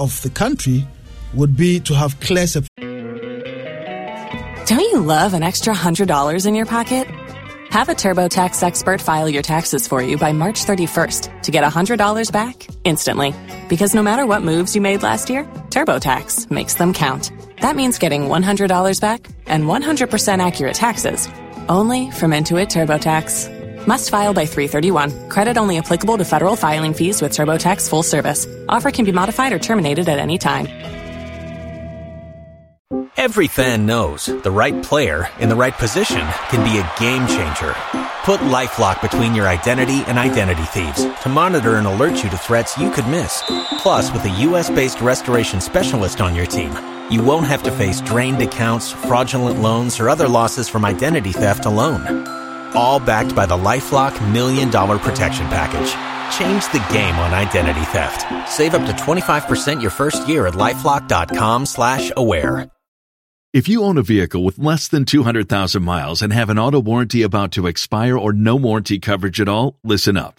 Of the country would be to have clear Don't you love an extra $100 in your pocket? Have a TurboTax expert file your taxes for you by March 31st to get $100 back instantly. Because no matter what moves you made last year, TurboTax makes them count. That means getting $100 back and 100% accurate taxes only from Intuit TurboTax. Must file by 331. Credit only applicable to federal filing fees with TurboTax full service. Offer can be modified or terminated at any time. Every fan knows the right player in the right position can be a game changer. Put LifeLock between your identity and identity thieves to monitor and alert you to threats you could miss. Plus, with a US-based restoration specialist on your team, you won't have to face drained accounts, fraudulent loans, or other losses from identity theft alone. All backed by the LifeLock Million Dollar Protection Package. Change the game on identity theft. Save up to 25% your first year at lifelock.com slash aware. If you own a vehicle with less than 200,000 miles and have an auto warranty about to expire or no warranty coverage at all, listen up.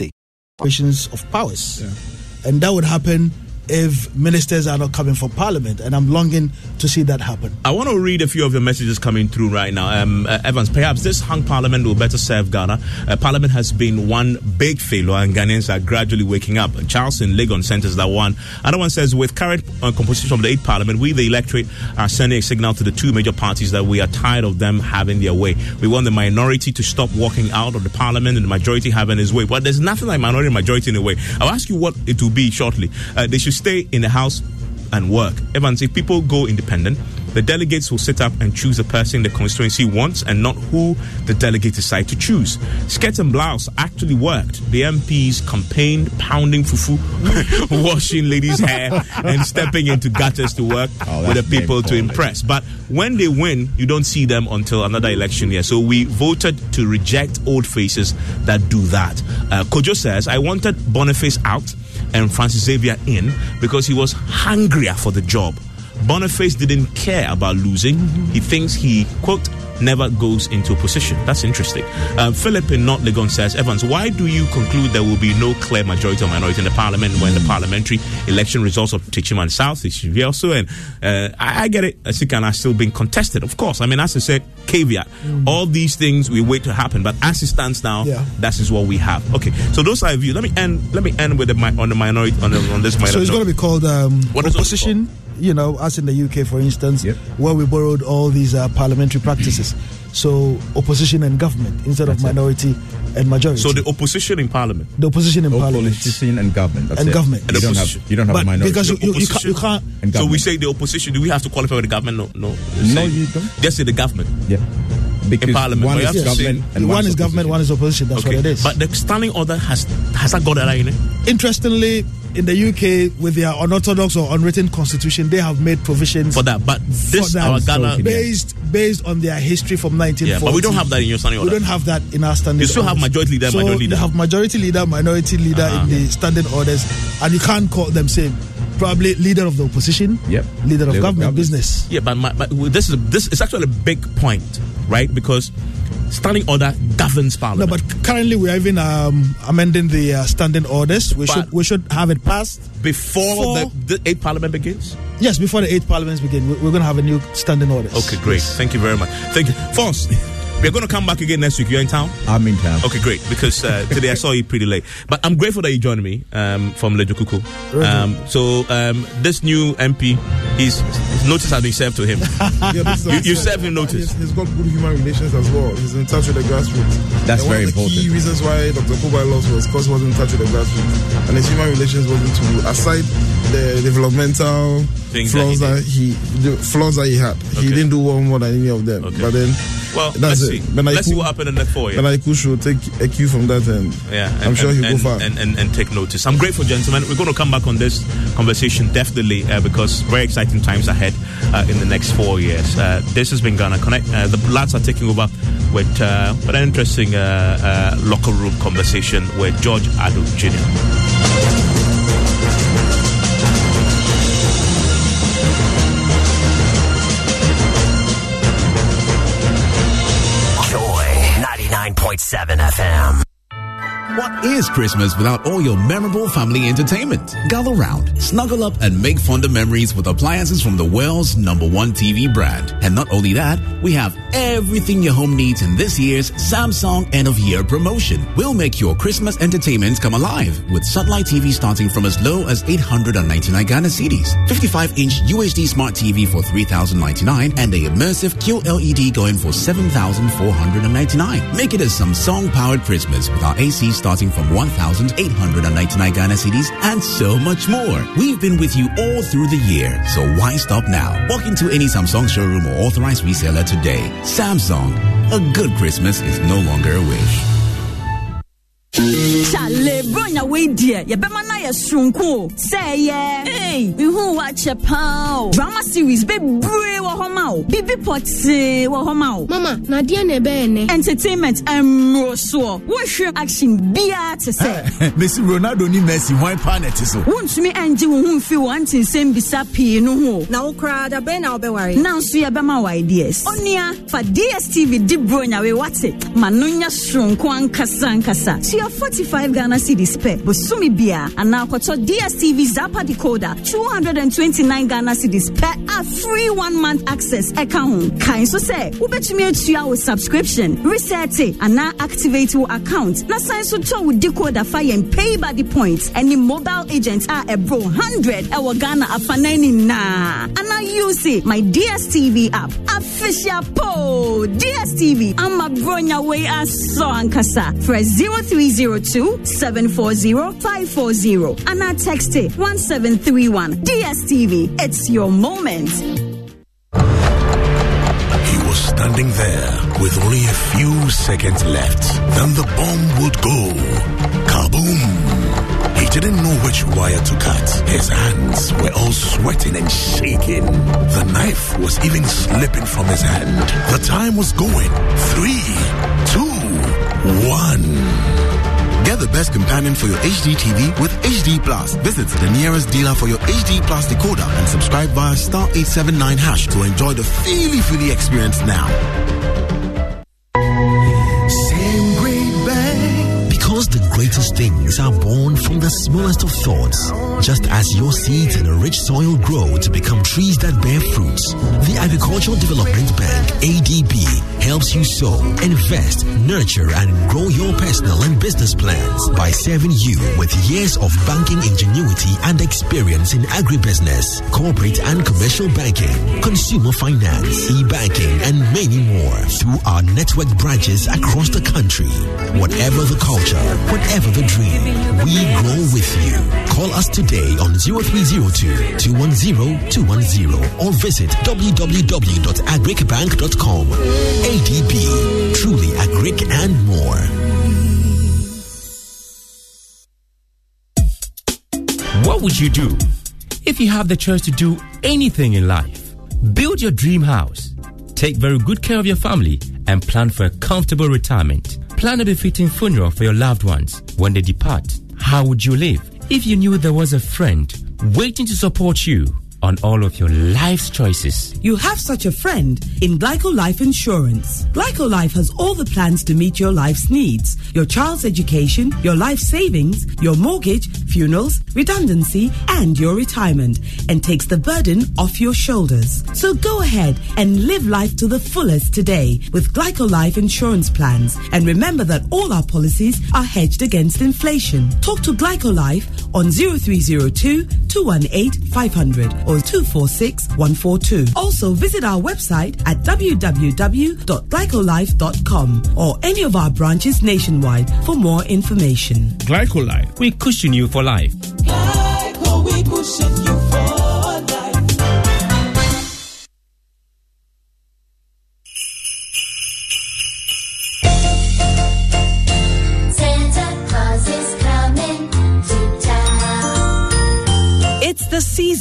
Of powers. Yeah. And that would happen if ministers are not coming for parliament. And I'm longing to see that happen. I want to read a few of your messages coming through right now. Um, uh, Evans, perhaps this hung parliament will better serve Ghana. Uh, parliament has been one big failure, and Ghanaians are gradually waking up. Charles in Legon centers that one. Another one says, with current uh, composition of the eighth parliament, we, the electorate, are sending a signal to the two major parties that we are tired of them having their way. We want the minority to stop walking out of the parliament and the majority having his way. But there's nothing like minority and majority in a way. I'll ask you what it will be shortly. Uh, they should stay in the House and work. Evans, if people go independent, the delegates will sit up and choose the person the constituency wants and not who the delegates decide to choose. Skirt and blouse actually worked. The MPs campaigned, pounding fufu, washing ladies' hair, and stepping into gutters to work oh, with the people to impress. But when they win, you don't see them until another election year. So we voted to reject old faces that do that. Uh, Kojo says, I wanted Boniface out and Francis Xavier in because he was hungrier for the job. Boniface didn't care about losing. He thinks he, quote, never goes into opposition. That's interesting. Um, Philip in North Legon says, Evans, why do you conclude there will be no clear majority or minority in the parliament when the parliamentary election results of Techiman South is also? And uh, I, I, get it. Sikan are still being contested, of course. I mean, as I said, caveat. Mm. All these things we wait to happen, but as it stands now, yeah. that is what we have. Okay, so those are views. Let me end. Let me end with the on the minority on, the, on this minority. So it's going to be called um, what opposition you know, us in the UK, for instance, yep. where we borrowed all these uh, parliamentary practices. So opposition and government instead That's of minority it. and majority. So the opposition in parliament. The opposition in parliament. Opposition and government. That's and it. government. You don't have you don't have but a minority. Because you, you, you, can't, you can't. So we say the opposition. Do we have to qualify with the government? No, no. No, you don't. Just say the government. Yeah. Because in parliament. one is government and one is government, one is opposition. That's okay. what it is. But the standing order has has that got that in it? Interestingly, in the UK with their unorthodox or unwritten constitution, they have made provisions for that. But this our Ghana based based on their history from 1940. Yeah, but we don't have that in your standing order. We don't have that in our standing. You still orders. have majority leader, so minority leader. You have majority leader, minority leader uh-huh. in the standing orders, and you can't call them same. Probably leader of the opposition, Yep. leader of Leader government, government. business. Yeah, but, my, but this is this is actually a big point, right? Because standing order governs parliament. No, but currently we are even um, amending the uh, standing orders. We But- should we should have it passed. before For- the, the eighth parliament begins. Yes, before the eighth parliament begins, we- we're going to have a new standing orders. Okay, great. Thank you very much. Thank you, Force. We're going to come back again next week. You're in town. I'm in town. Okay, great. Because uh, today I saw you pretty late, but I'm grateful that you joined me um, from Ledzokuku. Um, so um, this new MP, his, his notice has been served to him. Yeah, You- you serve him notice. He's, got good human relations as well. He's in touch with the grassroots. That's and very one of the important. key reasons why Dr. Kubai lost was because he was in touch with the grassroots, and his human relations wasn't too good. Aside the developmental Things that flaws he that he, the flaws that he had, Okay. he didn't do one more than any of them. Okay. But then, Well, that's it. See. But let's see what happened in the next four years. Naiku should take a cue from that, and Yeah, I'm sure he'll and, go far. And, and, and take notice. I'm grateful, gentlemen. We're going to come back on this conversation definitely uh, because very exciting times ahead uh, in the next four years. Uh, this has been Ghana Connect. Uh, the lads are taking over with, uh, with an interesting uh, uh, local room conversation with George Addo Jr. is Christmas without all your memorable family entertainment? Gather round, snuggle up, and make fonder memories with appliances from the world's number one TV brand. And not only that, we have everything your home needs in this year's Samsung end of year promotion. We'll make your Christmas entertainment come alive with satellite TV starting from as low as 899 Ghana cedis, 55 inch UHD smart TV for 3099 and a immersive QLED going for 7499 Make it a Samsung powered Christmas with our AC starting from 1899 Ghana cedis and so much more. We've been with you all through the year, so why stop now? Walk into any Samsung showroom or authorized reseller today. Samsung, a good Christmas is no longer a wish. Chale, bronya wei deɛ yɛbɛma no ayɛ soronko o sɛ ɛyɛ ei mehu wakyɛ paa o drama series bebree wɔ hɔ ma o biribi pɔtee wɔ hɔ ma o mama na adeɛ na ɛbɛyɛ nɛ entertainment mmoro soɔ wohwɛ action biara te sɛ Messi Ronaldo ni Messi, why planet is so? wontumi angye wo ho mfi wɔ ntensɛm bisa pii no ho. O na wo koraa da bɛn na wobɛware nanso yɛbɛma wo ideas. Ɔnua fa dstv di bronya wei wate. Ma no nyɛ soronko ankasa ankasa tua 45 ghana cedis pɛ bosome bia. Anaa kɔtɔ dstv zapa decoder. 229 ghana cedis pɛ a free one month access ɛka ho kae nso sɛ wobɛtumi atua wo subscription. Resɛte anaa activate wo account. Na san so tɔ wo decoder fa yɛn pay by the points ɛne mobile agent are a ɛboro 100 ɛwɔ ghana afanan nyinaa anaa use it. my dstv app. Official po. Dstv ama bronya wei asɔ ankasa. Frɛ 0302 740 540 anaa text it 1731 dstv it's your moment He was standing there with only a few seconds left. Then the bomb would go. Kaboom! He didn't know which wire to cut. His hands were all sweating and shaking. The knife was even slipping from his hand. The time was going. Three, two, one. Get the best companion for your HD TV with HD Plus. Visit the nearest dealer for your HD Plus decoder and subscribe via star 879 hash to enjoy the feely feely experience now. Greatest things are born from the smallest of thoughts. Just as your seeds in a rich soil grow to become trees that bear fruits, the Agricultural Development Bank, ADB, helps you sow, invest, nurture, and grow your personal and business plans by serving you with years of banking ingenuity and experience in agribusiness, corporate and commercial banking, consumer finance, e-banking, and many more through our network branches across the country. Whatever the culture, whatever the dream, we grow with you. Call us today on 0302 210 210 or visit www.agricbank.com. ADB, truly agric and more. What would you do if you have the choice to do anything in life? Build your dream house, take very good care of your family, and plan for a comfortable retirement. Plan a befitting funeral for your loved ones when they depart. How would you live if you knew there was a friend waiting to support you on all of your life's choices. You have such a friend in GLICO Life Insurance. GLICO Life has all the plans to meet your life's needs your child's education, your life savings, your mortgage, funerals, redundancy, and your retirement, and takes the burden off your shoulders. So go ahead and live life to the fullest today with GLICO Life Insurance plans. And remember that all our policies are hedged against inflation. Talk to GLICO Life on 0302 218 500 or 246 142. Also, visit our website at www.glicolife.com or any of our branches nationwide for more information. GLICO Life, we cushion you for life. we cushion you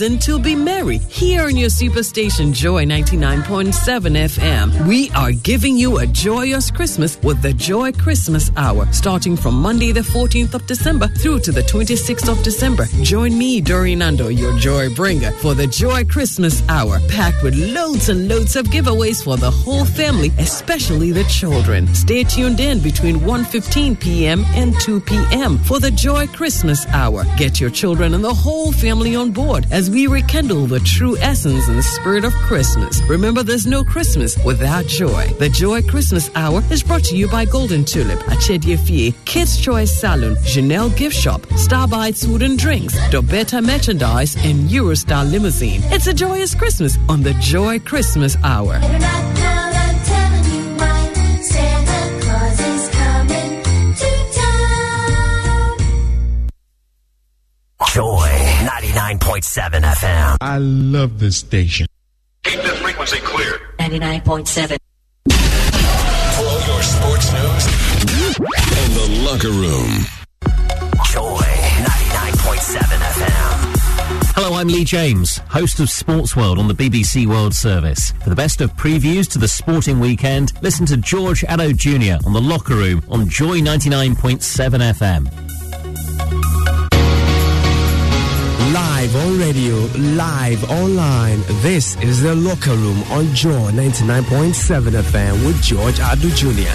Season to be merry. Here on your superstation Joy 99.7 FM, we are giving you a joyous Christmas with the Joy Christmas Hour, starting from Monday the 14th of December through to the 26th of December. Join me, Dorinando, your joy bringer, for the Joy Christmas Hour, packed with loads and loads of giveaways for the whole family, especially the children. Stay tuned in between 1.15 p.m. and 2 p.m. for the Joy Christmas Hour. Get your children and the whole family on board as we rekindle the true essence and spirit of Christmas. Remember, there's no Christmas without joy. The Joy Christmas Hour is brought to you by Golden Tulip, Achedie Fie, Kids Choice Salon, Janelle Gift Shop, Starbites Food and Drinks, Dobeta Merchandise, and Eurostar Limousine. It's a joyous Christmas on the Joy Christmas Hour. Joy 99.7 FM. I love this station. Keep the frequency clear. 99.7. Follow your sports news in the locker room. Joy 99.7 FM. Hello, I'm Lee James, host of Sports World on the BBC World Service. For the best of previews to the sporting weekend, listen to George Addo Jr. on The Locker Room on Joy 99.7 FM. Live on radio, live online. This is the locker room on Joy 99.7 FM with George Addo Jr.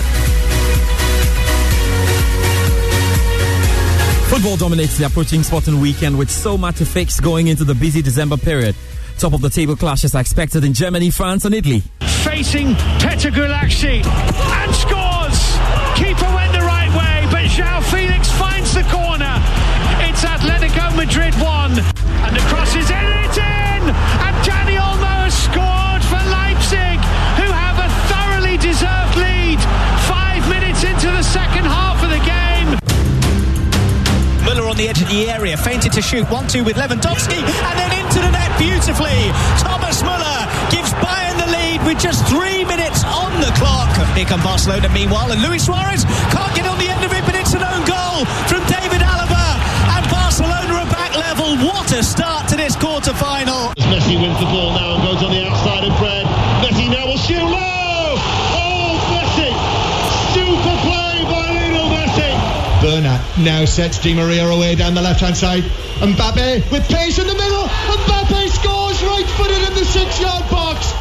Football dominates the approaching sporting weekend with so much to fix going into the busy December period. Top of the table clashes are expected in Germany, France, and Italy. facing Péter Gulácsi and scores. Keeper went the right way, but João Felix finds the corner. It's Atletico Madrid one, and the cross is in. It's in, and Dani Olmo has scored for Leipzig, who have a thoroughly deserved lead. Five minutes into the second half of the game. Muller on the edge of the area, fainted to shoot. 1 2 with Lewandowski, and then into the net beautifully. Thomas Muller gives Bayern the lead with just three minutes on the clock. Here come Barcelona meanwhile, and Luis Suarez can't get on the end of it, but it's an own goal from back. What a start to this quarter final. Messi wins the ball now and goes on the outside of Fred. Messi now will shoot low. Oh, Messi! Super play by Lionel Messi. Bernat now sets Di Maria away down the left hand side. Mbappe with pace in the middle. Mbappe scores right footed in the six yard box.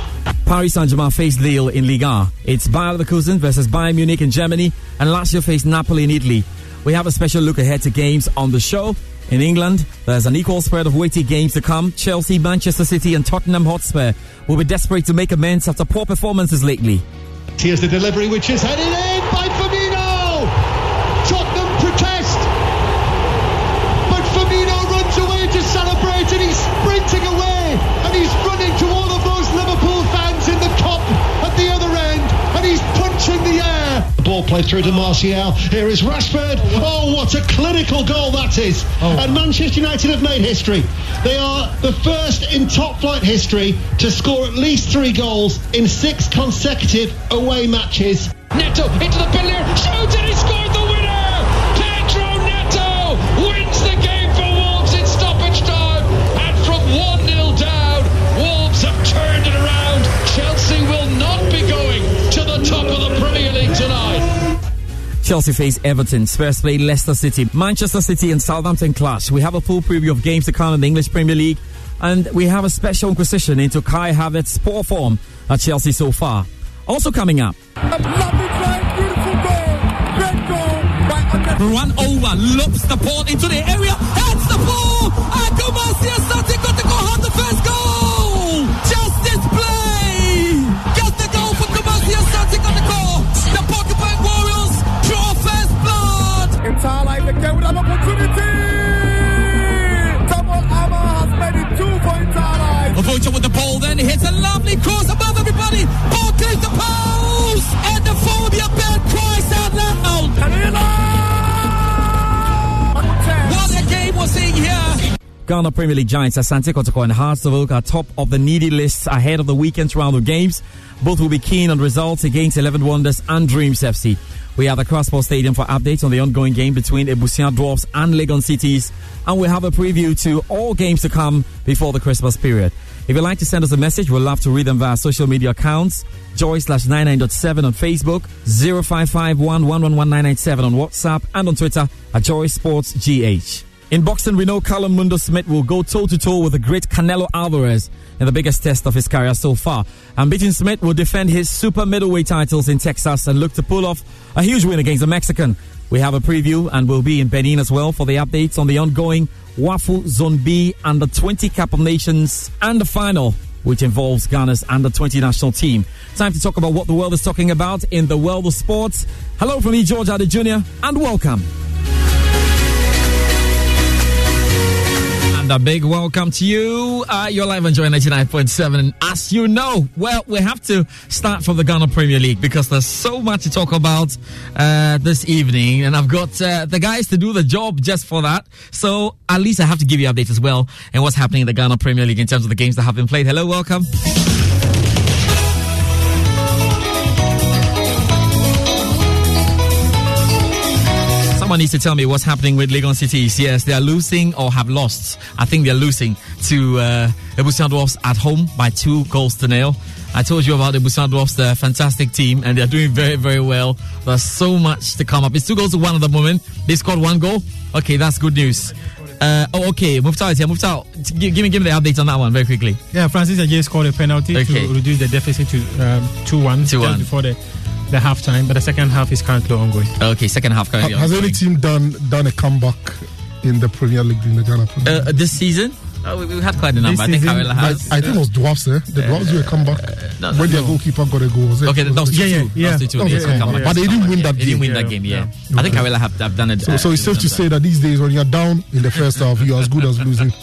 Paris Saint-Germain face Lille in Ligue 1. It's Bayer Leverkusen versus Bayern Munich in Germany, and Lazio face Napoli in Italy. We have a special look ahead to games on the show. In England, there's an equal spread of weighty games to come. Chelsea, Manchester City, and Tottenham Hotspur will be desperate to make amends after poor performances lately. Here's the delivery which is headed in by Firmino. Tottenham protest. But Firmino runs away to celebrate and he's sprinting away and he's running to all of those Liverpool fans in the cup at the other end and he's punching the air. Ball played through to Martial. Here is Rashford. Oh, what oh, a clinical goal that is. Oh. And Manchester United have made history. They are the first in top flight history to score at least three goals in six consecutive away matches. Neto into the middle here, shoots and he scored Chelsea face Everton. Spurs play Leicester City. Manchester City and Southampton clash. We have a full preview of games to come in the English Premier League. And we have a special inquisition into Kai Havertz's poor form at Chelsea so far. Also coming up. Run over, loops the ball into the area, heads the ball, and Kumasi Asante got to go home the first goal. Entire again with an opportunity. Double Amma has made it two for Entire life. Avocha with the ball, then hits a lovely cross above everybody. Ball clears the post, and the phobia bed cries out loud. What a game we're seeing here. Ghana Premier League giants Asante Kotoko and Hearts of Oak are top of the needy list ahead of the weekend's round of games. Both will be keen on results against 11 Wonders and Dreams FC. We are at the Crossport Stadium for updates on the ongoing game between Ebusua Dwarfs and Legon Cities, and we have a preview to all games to come before the Christmas period. If you'd like to send us a message, we'd love to read them via social media accounts. Joy slash 99.7 on Facebook, 0551 on WhatsApp, and on Twitter at Joy Sports GH. In boxing, we know Callum Mundo Smith will go toe to toe with the great Canelo Alvarez in the biggest test of his career so far. And beating Smith will defend his super middleweight titles in Texas and look to pull off a huge win against the Mexican. We have a preview and we'll be in Benin as well for the updates on the ongoing Wafu Zone B Under 20 Cup of Nations and the final, which involves Ghana's Under 20 national team. Time to talk about what the world is talking about in the world of sports. Hello from me, George Addo Jr., and welcome. And a big welcome to you. Uh, you're live on Joy 99.7. And as you know, well, we have to start from the Ghana Premier League because there's so much to talk about uh, this evening. And I've got uh, the guys to do the job just for that. So at least I have to give you updates as well and what's happening in the Ghana Premier League in terms of the games that have been played. Hello, welcome. Someone needs to tell me what's happening with Legon Cities. Yes, they are losing or have lost. I think they're losing to uh, Ebusua Dwarfs at home by two goals to nil. I told you about the Busan Dwarfs, they're a fantastic team and they're doing very, very well. There's so much to come up. It's two goals to one at the moment. They scored one goal. Okay, that's good news. Uh, oh, okay. Mufta is here. Mufta, give, give me give me the update on that one very quickly. Yeah, Francis Ajay scored a penalty Okay. to reduce the deficit to um, 2 1 2-1. just before the, the half time, but the second half is currently ongoing. Okay, second half Ha- Has any team done done a comeback in the Premier League in the Ghana Premier Uh, this season? Oh, we, we've had quite a number. I think season, Karela has. I, I think it was Dwarfs, eh? The Dwarfs do a comeback no, when their goalkeeper got a goal. Was it? Okay, that was it- two two. That was two two. That was Yes, a comeback. comeback. But they didn't win that game. They didn't win that game, yeah. I think Karela have, have done it. So, uh, so it's safe to say that these days when you're down in the first half, you're as good as losing.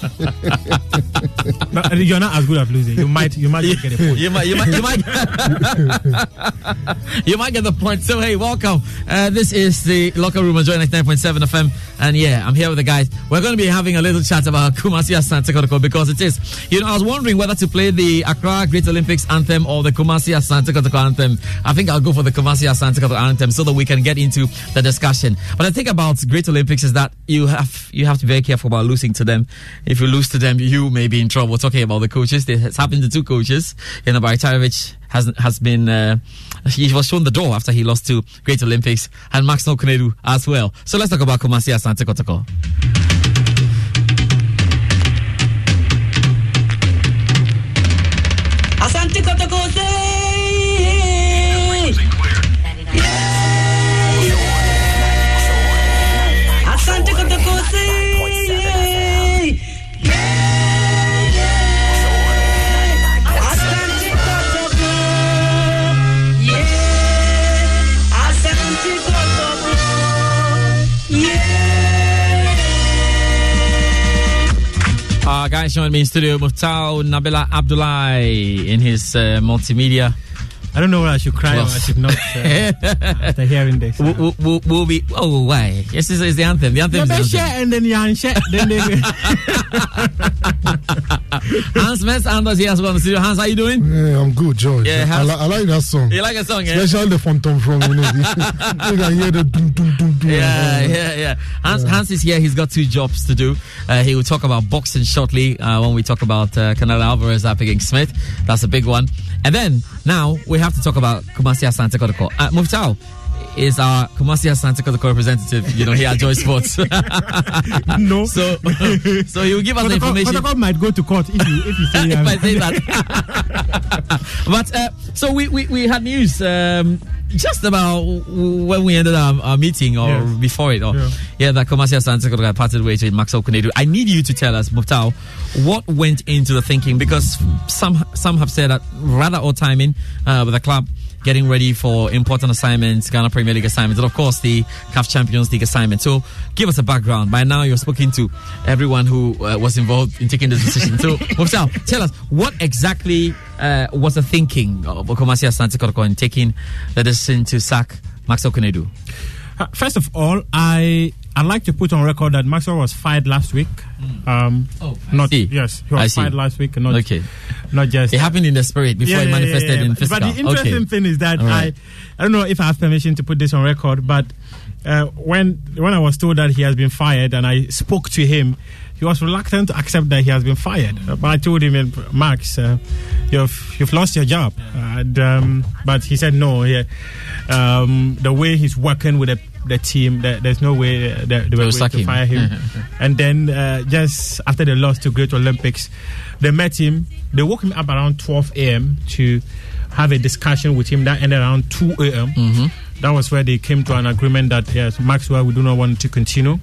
But you're not as good at losing. You might you might get a point. you might, you might, you might, you might get the point. So hey, welcome. Uh, this is the locker room on Joy 99.7 FM, and yeah, I'm here with the guys. We're going to be having a little chat about Kumasi Asante Because it is. You know, I was wondering whether to play the Accra Great Olympics anthem or the Kumasi Asante Kotoko anthem. I think I'll go for the Kumasi Asante Kotoko anthem so that we can get into the discussion. But the thing about Great Olympics is that you have you have to be very careful about losing to them. If you lose to them, you may be in trouble. Talking about the coaches, it has happened to two coaches. You know, Baritarovich has has been uh, he was shown the door after he lost to Great Olympics and Maxwell Konadu as well. So let's talk about Kumasi Asante Kotoko. Guys joining me in studio, Muftau Nabila Abdullahi in his uh, multimedia. I don't know whether I should cry or I should not uh, after hearing this. We'll, we'll, we'll, we'll be. Oh, why? Yes, this is the anthem. The anthem Yeah, is they the share and then you unshare. Then they anthem. Hans Mess Anders here as well in the studio. Hans, how are you doing? Yeah, I'm good, George. Yeah, I, li- I like that song. You like a song, yeah? Especially the phantom from, you know, the, you can hear the dum dum dum dum. Yeah, yeah, yeah. Hans, Hans is here. He's got two jobs to do. Uh, he will talk about boxing shortly uh, when we talk about uh, Canelo Alvarez up against Smith. That's a big one. And then now we have to talk about Kumasi Asante Kotoko. Uh, is our Kumasi Asante Kotoko representative, you know, here at Joy Sports. no. So, so he will give us the information. Protocol might go to court if you if you say, if um, I say that. but uh, so we, we, we had news um, just about when we ended our, our meeting or Yes. before it. Or, Yeah. yeah. that Komasia had parted ways with Maxwell Konadu. I need you to tell us, Muftau, what went into the thinking because some some have said that rather odd timing uh, with the club getting ready for important assignments, Ghana Premier League assignments, and of course the CAF Champions League assignment. So give us a background. By now you've spoken to everyone who uh, was involved in taking this decision. So Muftau, tell us what exactly uh, was the thinking of Okomasi Asante Kotoko in taking the decision to sack Maxwell Konadu? Uh, First of all, I I'd like to put on record that Maxwell was fired last week. Um, Oh, I not see. yes, he I was see. fired last week. Not Okay. not just It happened in the spirit before Yeah, it yeah, yeah, manifested yeah. in physical. But the interesting okay. thing is that right. I I don't know if I have permission to put this on record, but uh, when when I was told that he has been fired and I spoke to him, he was reluctant to accept that he has been fired. Uh, But I told him, Max, uh, you've you've lost your job. And, um, but he said no. Yeah, um, the way he's working with the, the team, there, there's no way uh, that they were going to fire him. and then uh, just after the loss to Great Olympics, they met him. They woke him up around 12 a.m. to have a discussion with him. That ended around 2 a.m. Mm-hmm. That was where they came to an agreement that yes, Maxwell, we do not want to continue.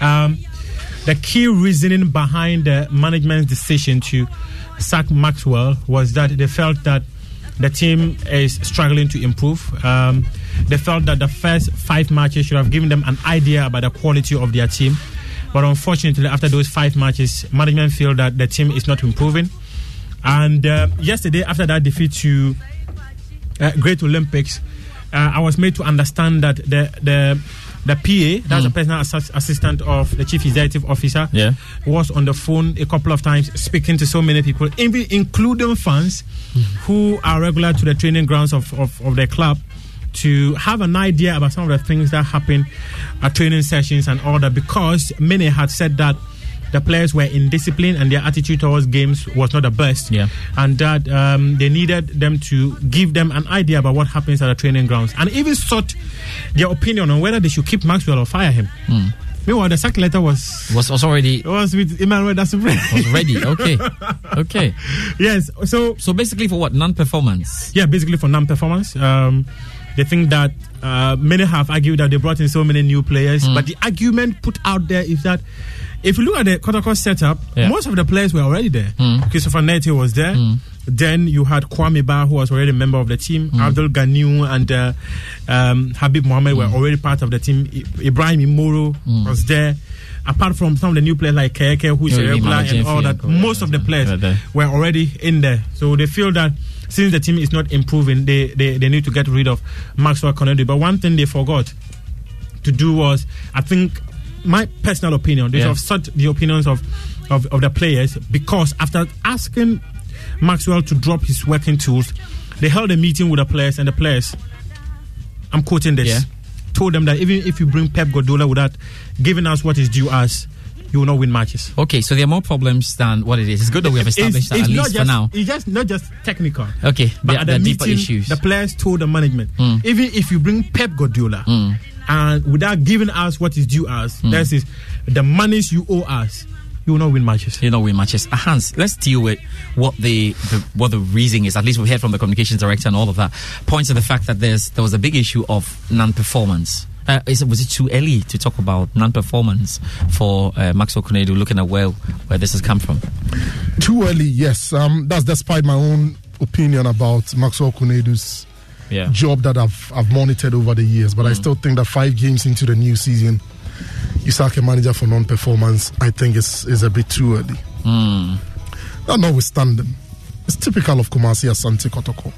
Um, the key reasoning behind the management's decision to sack Maxwell was that they felt that the team is struggling to improve. Um, they felt that the first five matches should have given them an idea about the quality of their team. But unfortunately, after those five matches, management feel that the team is not improving. And uh, yesterday, after that defeat to uh, Great Olympics, uh, I was made to understand that the the the PA, that's the personal assi- assistant of the chief executive officer, Yeah. was on the phone a couple of times speaking to so many people, including fans who are regular to the training grounds of, of, of the club to have an idea about some of the things that happen at training sessions and all that because many had said that the players were indisciplined and their attitude towards games was not the best. Yeah. And that um, they needed them to give them an idea about what happens at the training grounds and even sought their opinion on whether they should keep Maxwell or fire him. Hmm. Meanwhile, the sack letter was Was was already was with Emmanuel Dasupre. was ready. Okay. Okay. yes. So so basically for what non-performance? Yeah, basically for non-performance. Um, they think that uh, many have argued that they brought in so many new players, Mm. but the argument put out there is that if you look at the Kotoko setup, Yeah. most of the players were already there. Mm. Christopher Nettey was there. Then you had Kwame Baah, who was already a member of the team. Mm. Abdul Ganiu and uh, um, Habib Mohammed were already part of the team. I- Ibrahim Imoro Mm. was there. Apart from some of the new players like Keke, who's a regular, and all that, and co- yeah, most of the players were already in there. So they feel that since the team is not improving, they, they, they need to get rid of Maxwell Konadu. But one thing they forgot to do was, I think, my personal opinion, they Yeah. have sought the opinions of, of, of the players because after asking Maxwell to drop his working tools, they held a meeting with the players and the players, I'm quoting this, Yeah. Told them that even if you bring Pep Guardiola without giving us what is due us, you will not win matches. Okay, so there are more problems than what it is. It's good that we have established that at least just, for now. It's just not just technical. Okay, But there, at the deeper meeting, issues. the players told the management, Mm. even if you bring Pep Guardiola and without giving us what is due us, Mm. that is the monies you owe us, you will not win matches. You know, win matches. Uh, Hans, let's deal with what the, the what the reason is. At least we heard from the communications director and all of that. Points to the fact that there's there was a big issue of non-performance. Uh, is it, was it too early to talk about non-performance for uh, Maxwell Konadu? Looking at well where this has come from. Too early, yes. Um, that's despite my own opinion about Maxwell Konadu's Yeah. job that I've I've monitored over the years. But I still think that five games into the new season, you sack a manager for non-performance. I think it's is a bit too early. Mm. That notwithstanding, it's typical of Kumasi Asante Kotoko.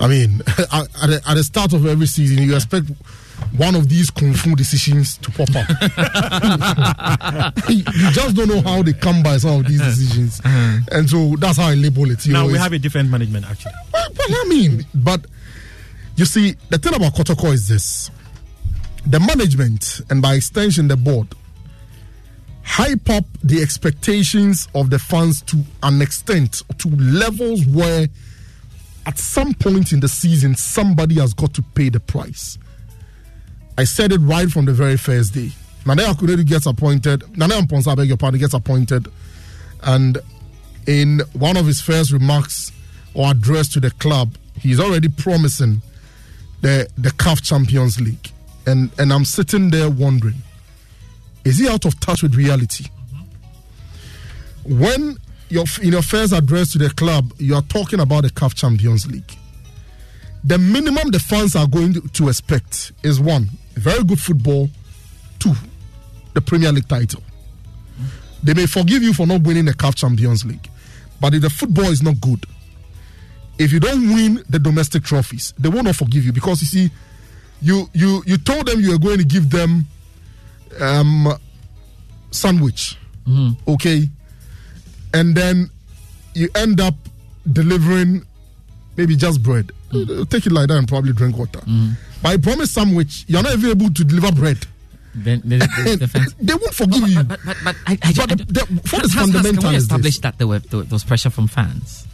I mean, at, at, the, at the start of every season, you expect one of these kung fu decisions to pop up. you just don't know how they come by some of these decisions, and so that's how I label it. You now know, we have a different management actually. but, but I mean, but you see, the thing about Kotoko is this: the management and by extension the board hype up the expectations of the fans to an extent, to levels where, at some point in the season, somebody has got to pay the price. I said it right from the very first day. Nane Akunedu gets appointed. Nana Amponsah, beg your pardon, gets appointed, and in one of his first remarks or address to the club, he's already promising the the CAF Champions League, and and I'm sitting there wondering, is he out of touch with reality? When your in your first address to the club, you are talking about the CAF Champions League. The minimum the fans are going to, to expect is one, very good football, two, the Premier League title. They may forgive you for not winning the CAF Champions League, but if the football is not good, if you don't win the domestic trophies, they will not forgive you because you see, you you you told them you were going to give them um sandwich, mm-hmm. okay, and then you end up delivering maybe just bread. Mm. Take it like that and probably drink water. Mm. But I promise sandwich, you're not even able to deliver bread. Then, then there's the. They won't forgive you. But, but, but I, I, But I, the- the- what has, is has, fundamental Can we is establish that there, were, there was pressure from fans?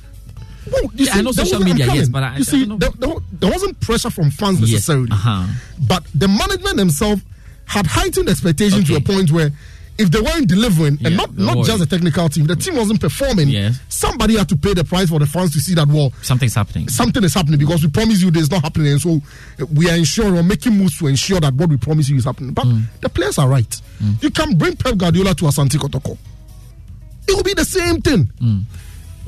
Well, Yeah, I know social media, yes, but I- you I see, there, there, wasn't pressure from fans Yes, necessarily, uh-huh. but the management themselves had heightened expectations to a point where if they weren't delivering, and not not just the technical team, the team wasn't performing. Yes. Somebody had to pay the price for the fans to see that well, Something's happening. something is happening because we promise you there's not happening, and so we are ensuring or making moves to ensure that what we promise you is happening. But Mm. the players are right. You can bring Pep Guardiola to Asante Kotoko. It will be the same thing. Mm.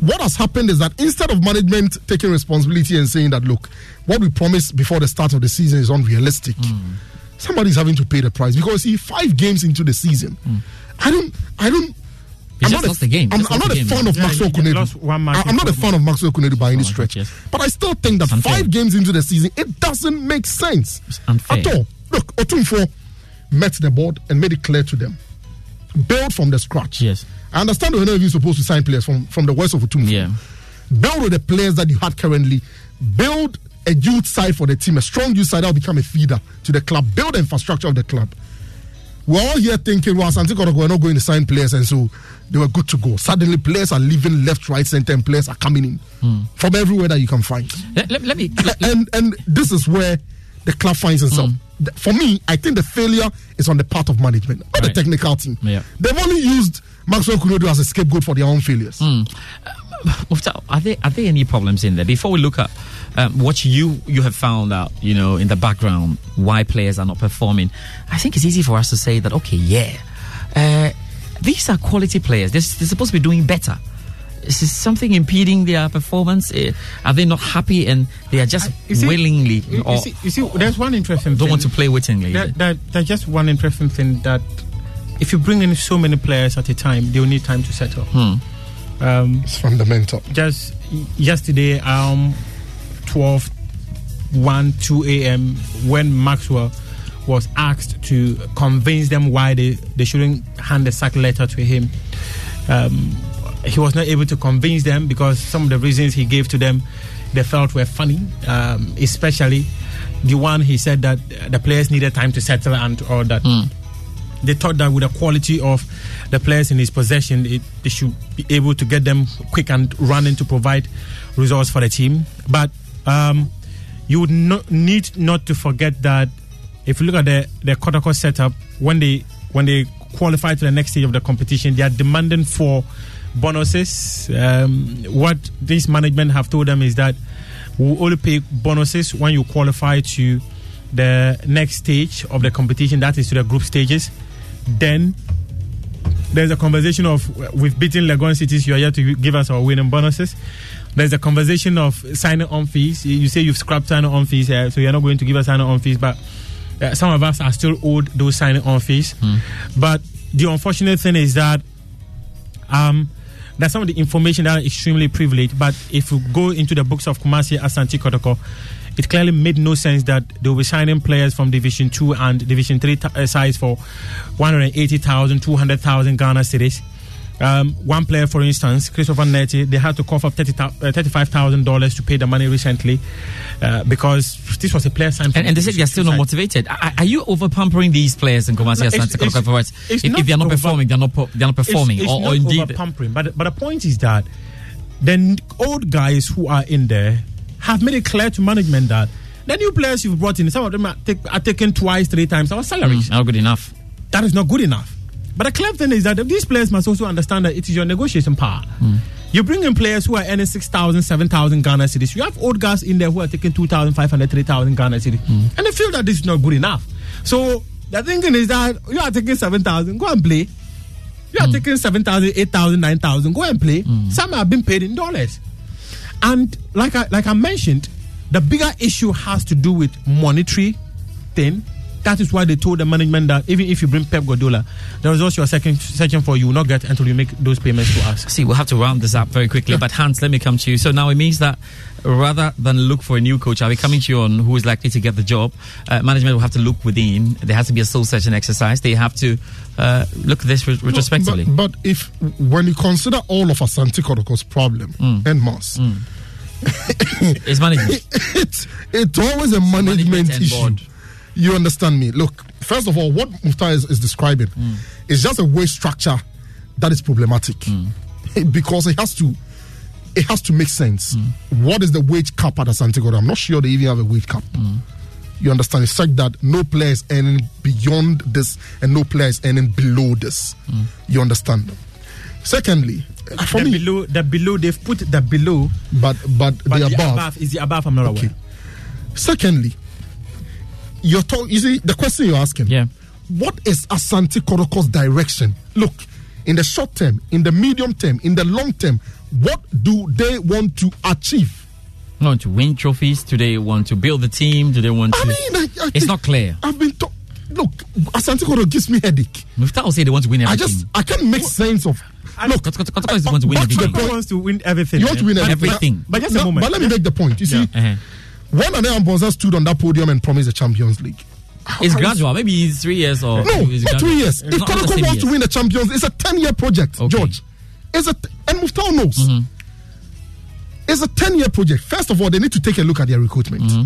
What has happened is that instead of management taking responsibility and saying that, look, what we promised before the start of the season is unrealistic, hmm. somebody's having to pay the price because see, five games into the season, hmm. I don't, I don't. He I'm just not, lost a, the game. I'm, I'm not the a game. fan of Yeah, Maxwell he Konadu. lost one match I- I'm not a fan of Maxwell Konadu by any One stretch. yes. But I still think that five games into the season, it doesn't make sense at all. Look, Otumfuo met the board and made it clear to them. Build from the scratch. Yes. I understand you're not even supposed to sign players from, from the west of Otumfuo. Yeah. Build with the players that you had currently. Build a youth side for the team, a strong youth side that will become a feeder to the club. Build the infrastructure of the club. We're all here thinking, well, Santi we're not going to sign players, and so they were good to go. Suddenly, players are leaving left, right, center, and players are coming in hmm. from everywhere that you can find. Let, let, let me. and and this is where the club finds itself. Th- For me, I think the failure is on the part of management, not the technical team. Yeah. They've only used Maxwell Konadu as a scapegoat for their own failures. Mufta, are there are there any problems in there? Before we look at um, what you you have found out, you know, in the background, why players are not performing, I think it's easy for us to say that okay, yeah, uh, these are quality players. They're, they're supposed to be doing better. Is this something impeding their performance? Eh, Are they not happy and they are just You see- willingly you, or you see, you see, there's one interesting thing. don't thing. want to play wittingly? That, that, there's just one interesting thing that if you bring in so many players at a time, they'll need time to settle. Hmm. Um, it's fundamental. Just yesterday, um, 12, 1, 2 a.m., when Maxwell was asked to convince them why they, they shouldn't hand the sack letter to him, um, he was not able to convince them because some of the reasons he gave to them they felt were funny, um, especially the one he said that the players needed time to settle and all that. They thought that with the quality of the players in his possession, it, they should be able to get them quick and running to provide results for the team. But um, you would not need not to forget that if you look at the the Kotoko setup, when they when they qualify to the next stage of the competition, they are demanding for bonuses. Um, what this management have told them is that we only pay bonuses when you qualify to the next stage of the competition, that is to the group stages. Then there's a conversation of we've beaten Legon cities, you are here to give us our winning bonuses. There's a conversation of signing on fees. You say you've scrapped signing on fees, uh, so you're not going to give us signing on fees, but uh, some of us are still owed those signing on fees. But the unfortunate thing is that um, that's some of the information that are extremely privileged. But if you go into the books of Kumasi Asante Kotoko, it clearly made no sense that they be signing players from Division 2 and Division 3 t- uh, sides for 180,000, 200,000 Ghana cedis. Um, one player, for instance, Christopher Nettey, they had to cough up 30, uh, $35,000 to pay the money recently uh, because this was a player signed And, and they said they're still not motivated. Are, are you over pampering these players in Kumasi No, Asante Kotoko? If, if they're not over- performing, they're not they're not performing, It's, it's or, not or indeed pampering, but but the point is that the old guys who are in there have made it clear to management that The new players you've brought in, some of them are, take, are taken twice, three times our salaries. Mm, not good enough. That is not good enough. But the clever thing is that these players must also understand that it is your negotiation power. Hmm. You bring in players who are earning 6,000, 7,000 Ghana cedis. You have old guys in there who are taking 2,500, 3,000 Ghana cedis. Hmm. And they feel that this is not good enough. So the thinking is that you are taking 7,000, go and play. You are hmm. taking 7,000, 8,000, 9,000, go and play. Some have been paid in dollars. And like I, like I mentioned, the bigger issue has to do with monetary thing. That is why they told the management that even if you bring Pep Guardiola, the results you are searching, searching for, you will not get until you make those payments to us. See, we'll have to round this up very quickly. But Hans, let me come to you. So now it means that rather than look for a new coach, I'll be coming to you on who is likely to get the job. Uh, management will have to look within. There has to be a soul searching exercise. They have to uh, look at this re- retrospectively. But, but if when you consider all of Asante Kotoko's problem and mass, it's management. it's it's always a management, and issue. board. You understand me? Look, first of all, what Muftau is, is describing mm. is just a wage structure that is problematic mm. because it has to it has to make sense. Mm. What is the wage cap at Kotoko? I'm not sure they even have a wage cap. You understand? It's such that no player is earning beyond this and no player is earning below this. You understand? Secondly, ah, for the me, below, the below, they've put the below, but but, but the above. above is the above. I'm not aware. Secondly, you're talk, you see the question you're asking. Yeah. What is Asante Kotoko's direction? Look, in the short term, in the medium term, in the long term, what do they want to achieve? Want to win trophies? Do they want to build the team? Do they want to? I mean, I, I it's not clear. I've been to- look. Asante Koro gives me headache. Muftau will say they want to win I just I can't make sense of. Look, Kotoko is want to win to the everything. point. wants to win everything. You want to win But- everything. Everything. But just a moment. But let me make the point. You see, Uh-huh. When Nana Amponsah stood on that podium and promised the Champions League. It's gradual. Maybe it's three years or No, it's not three years. It's If Kotoko wants to win the Champions, it's a ten-year project, George. It's a and Muftau knows. Mm-hmm. It's a ten-year project. First of all, they need to take a look at their recruitment. Mm-hmm.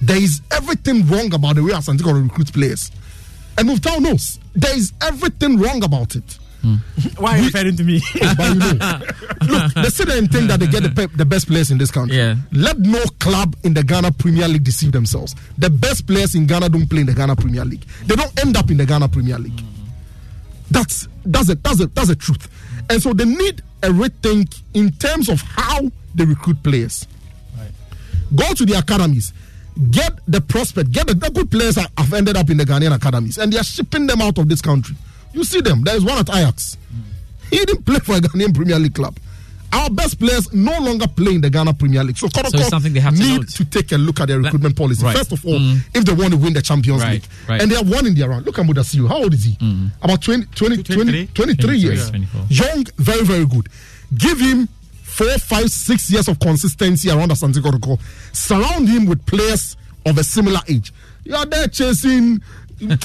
There is everything wrong about the way Asante recruits players, and Muftau knows there is everything wrong about it. Hmm. Why are you referring to me? but you know, look, they sit there and think that they get the, pe- the best players in this country. Yeah. Let no club in the Ghana Premier League deceive themselves. The best players in Ghana don't play in the Ghana Premier League. They don't end up in the Ghana Premier League. That's that's a that's a that's a truth. And so they need a rethink in terms of how they recruit players. Go to the academies, get the prospect, get the, the good players that have ended up in the Ghanaian academies, and they are shipping them out of this country. You see them. There is one at Ajax. He didn't play for a Ghanaian Premier League club. Our best players no longer play in the Ghana Premier League. So, Kotoko it's something they have to need note. to take a look at their recruitment policy. Right. First of all, Mm. if they want to win the Champions Right, League. right. And they have one in their round. Look at Mudasiru. How old is he? About 20, 20, 20 23 years. 24. Young, very, very good. Give him four, five, six years of consistency around Asante Kotoko. Surround him with players of a similar age. You are there chasing.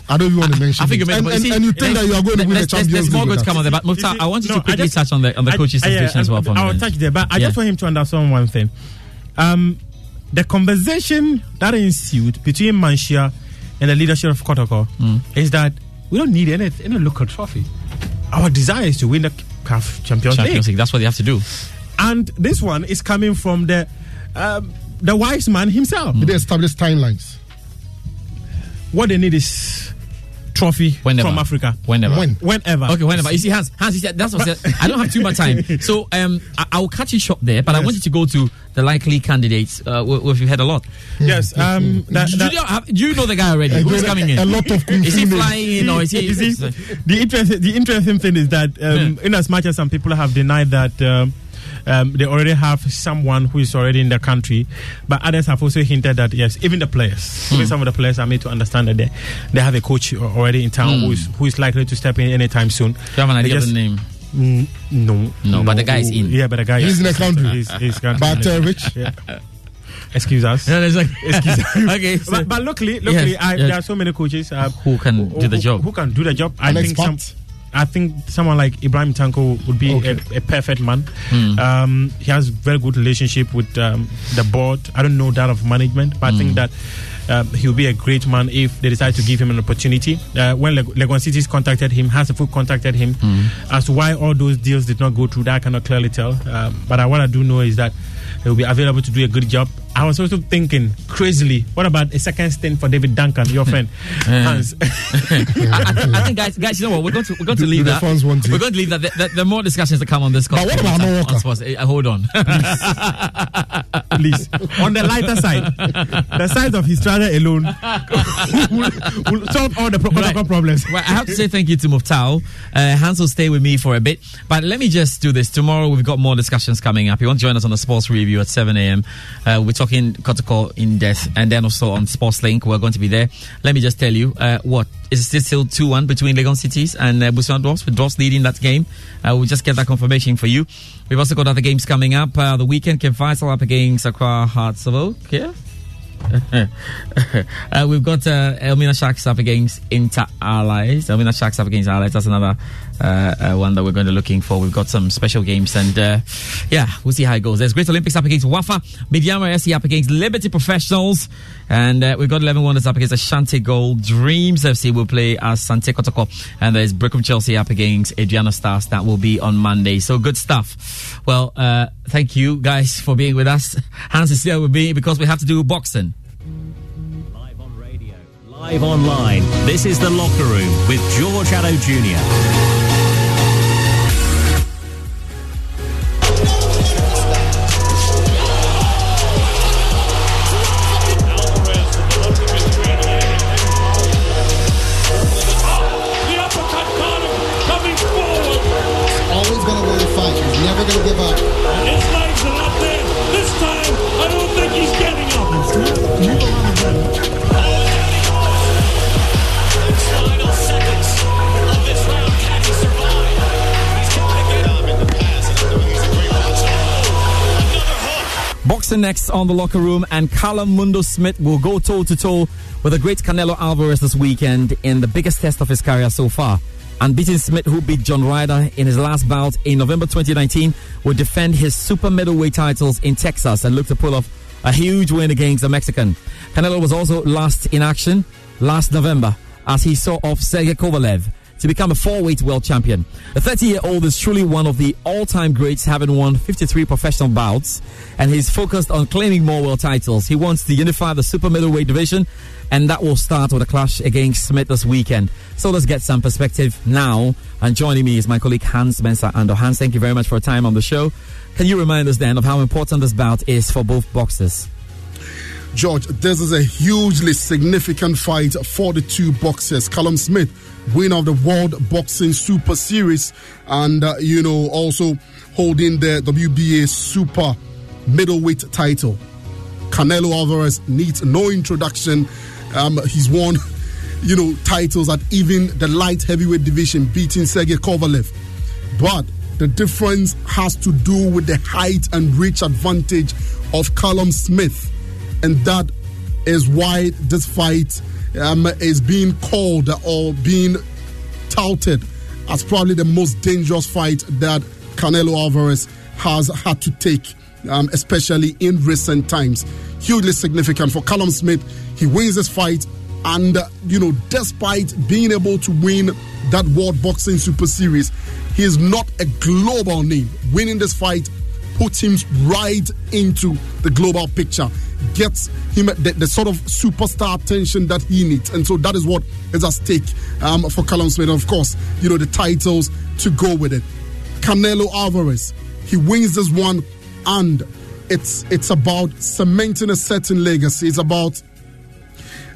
I don't even want to mention. I think you it. made and, and, See, and you think that you are going to win the there's- Champions There's more going to come on there, but You Muftau, I want you no, to quickly just- touch on the on the I- coach's I- yeah, situation as well. For a I'll touch there, but I Yeah. just want him to understand one thing. Um, the conversation that ensued between Manhyia and the leadership of Kotoko Mm. is that we don't need any, any local trophy. Our desire is to win the CAF Champions, Champions League. League. That's what they have to do. And this one is coming from the um, the wise man himself. They establish timelines. What they need is trophy Whenever. from Africa. Whenever. When? Whenever. Okay, whenever. You see, Hans, Hans, you said, that's what I said. I don't have too much time. So um, I, I will catch you short there, but I Yes. want you to go to the likely candidates, uh, wh- wh- you've had a lot. Yes. Um, that, do, you, have- do you know the guy already? Who's coming in? A lot of kung Is he flying in or is he? You see, the interesting the interesting thing is that um, in as much as some people have denied that um, um, they already have someone who is already in the country, but others have also hinted that yes, even the players, even some of the players are made to understand that they, they have a coach already in town who is who is likely to step in anytime soon. Do you have an They idea of the name? Mm, no, No, but the guy is in. Yeah, but the guy He's is in the country. He's, he's gonna- But uh, Rich, yeah. Excuse us. No, no, it's like- Excuse us. Okay, so- but, but luckily, luckily, Yes, I, yes. there are so many coaches uh, Who can do the job. Who can do the job? I An think some. I think someone like Ibrahim Tanko would be Okay. a, a perfect man. Hmm. Um, he has very good relationship with um, the board. I don't know that of management, but I Hmm. think that um, he will be a great man if they decide to give him an opportunity. Uh, when Leg- Legon Cities contacted him, Hasselhoff contacted him, Hmm. as to why all those deals did not go through, that I cannot clearly tell. Um, but I, what I do know is that he will be available to do a good job. I was also thinking crazily, what about a second stint for David Duncan, your friend Hans? I, I, I think, guys, guys, you know what? We're going to we're going to Do- leave do the that. fans want? We're going to leave that. There, there- there are more discussions to come on this. But what about on- Walker? on sports. Eh, hold on. Please, Please. on the lighter side, the size of his trailer alone will, will solve all the pro- protocol problems. Well, I have to say thank you to Muftau. Uh, Hans will stay with me for a bit. But let me just do this. Tomorrow we've got more discussions coming up. You want to join us on the sports review at 7 a.m. Uh, we're talking protocol in depth and then also on Sports Link. We're going to be there. Let me just tell you uh, what. Is it still 2 1 between Legon Cities and uh, Ebusua Dwarfs, with Dwarfs leading that game? Uh, we'll just get that confirmation for you. We've also got other games coming up. Uh, the weekend, King Faisal up against Accra Hearts of Oak. Yeah? uh, we've got uh, Elmina Sharks up against Inter Allies. Elmina Sharks up against Allies. That's another uh, uh, one that we're going to be looking for. We've got some special games, and uh, yeah, we'll see how it goes. There's Great Olympics up against Wafa, Medeama SC up against Liberty Professionals, and uh, we've got 11 Wonders up against Ashanti Gold. Dreams FC will play Asante Kotoko, and there's Berekum Chelsea up against Aduana Stars. That will be on Monday. So good stuff. Well, uh, thank you guys for being with us. Hans is here with me because we have to do boxing. Live on radio, live online, this is The Locker Room with George Addo Jr. Boxing next on the locker room, and Callum Mundo Smith will go toe to toe with the great Canelo Alvarez this weekend in the biggest test of his career so far. And beating Smith, who beat John Ryder in his last bout in November 2019, will defend his super middleweight titles in Texas and look to pull off a huge win against the Mexican. Canelo was also last in action last November as he saw off Sergey Kovalev to become a four-weight world champion. The 30-year-old is truly one of the all-time greats, having won 53 professional bouts, and he's focused on claiming more world titles. He wants to unify the super middleweight division, and that will start with a clash against Smith this weekend. So let's get some perspective now. And joining me is my colleague Hans Mensa Ando. Hans, thank you very much for your time on the show. Can you remind us then of how important this bout is for both boxers? George, this is a hugely significant fight for the two boxers. Callum Smith, winner of the World Boxing Super Series, and uh, you know also holding the WBA Super Middleweight title. Canelo Alvarez needs no introduction. Um, he's won, you know, titles at even the light heavyweight division, beating Sergey Kovalev. But the difference has to do with the height and reach advantage of Callum Smith. And that is why this fight um, is being called or being touted as probably the most dangerous fight that Canelo Alvarez has had to take, um, especially in recent times. Hugely significant for Callum Smith. He wins this fight, and uh, you know, despite being able to win that World Boxing Super Series, he is not a global name. Winning this fight puts him right into the global picture, gets him the, the sort of superstar attention that he needs. And so that is what is at stake um, for Callum Smith. And of course, you know, the titles to go with it. Canelo Alvarez, he wins this one, and it's it's about cementing a certain legacy. It's about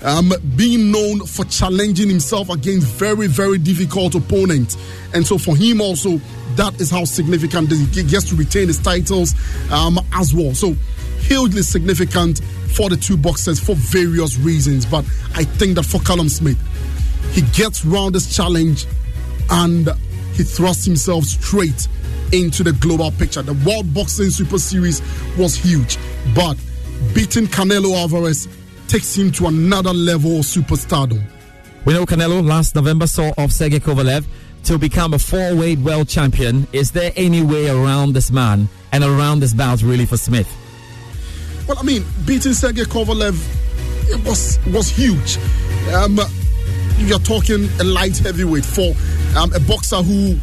um, being known for challenging himself against very, very difficult opponents. And so for him also, that is how significant he gets to retain his titles um, as well. So hugely significant for the two boxers for various reasons. But I think that for Callum Smith, he gets round this challenge and he thrusts himself straight into the global picture. The World Boxing Super Series was huge, but beating Canelo Alvarez takes him to another level of superstardom. We know Canelo last November saw off Sergey Kovalev to become a four-weight world champion. Is there any way around this man and around this bout really for Smith? Well, I mean, beating Sergey Kovalev it was was huge. Um, you're talking a light heavyweight for um, a boxer who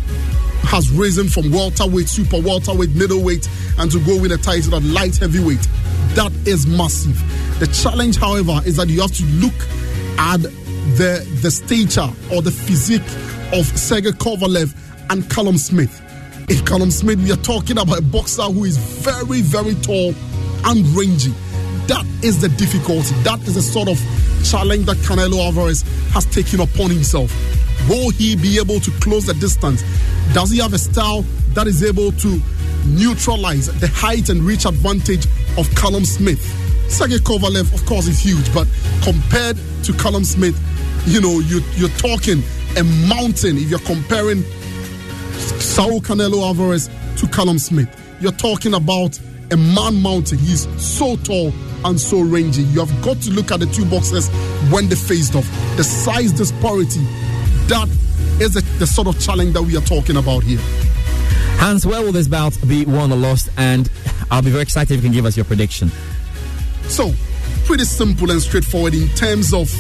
has risen from welterweight, super welterweight, middleweight, and to go win a title at light heavyweight. That is massive. The challenge, however, is that you have to look at the the stature or the physique of Sergey Kovalev and Callum Smith. In Callum Smith, we are talking about a boxer who is very, very tall and rangy. That is the difficulty. That is the sort of challenge that Canelo Alvarez has taken upon himself. Will he be able to close the distance? Does he have a style that is able to neutralize the height and reach advantage of Callum Smith? Sergey Kovalev, of course, is huge, but compared to Callum Smith, you know, you, you're talking a mountain if you're comparing Saul Canelo Alvarez to Callum Smith. You're talking about a man mountain. He's so tall and so rangy. You have got to look at the two boxers when they faced off. The size disparity, that is the, the sort of challenge that we are talking about here. Hans, where will this bout be won or lost? And I'll be very excited if you can give us your prediction. So, pretty simple and straightforward in terms of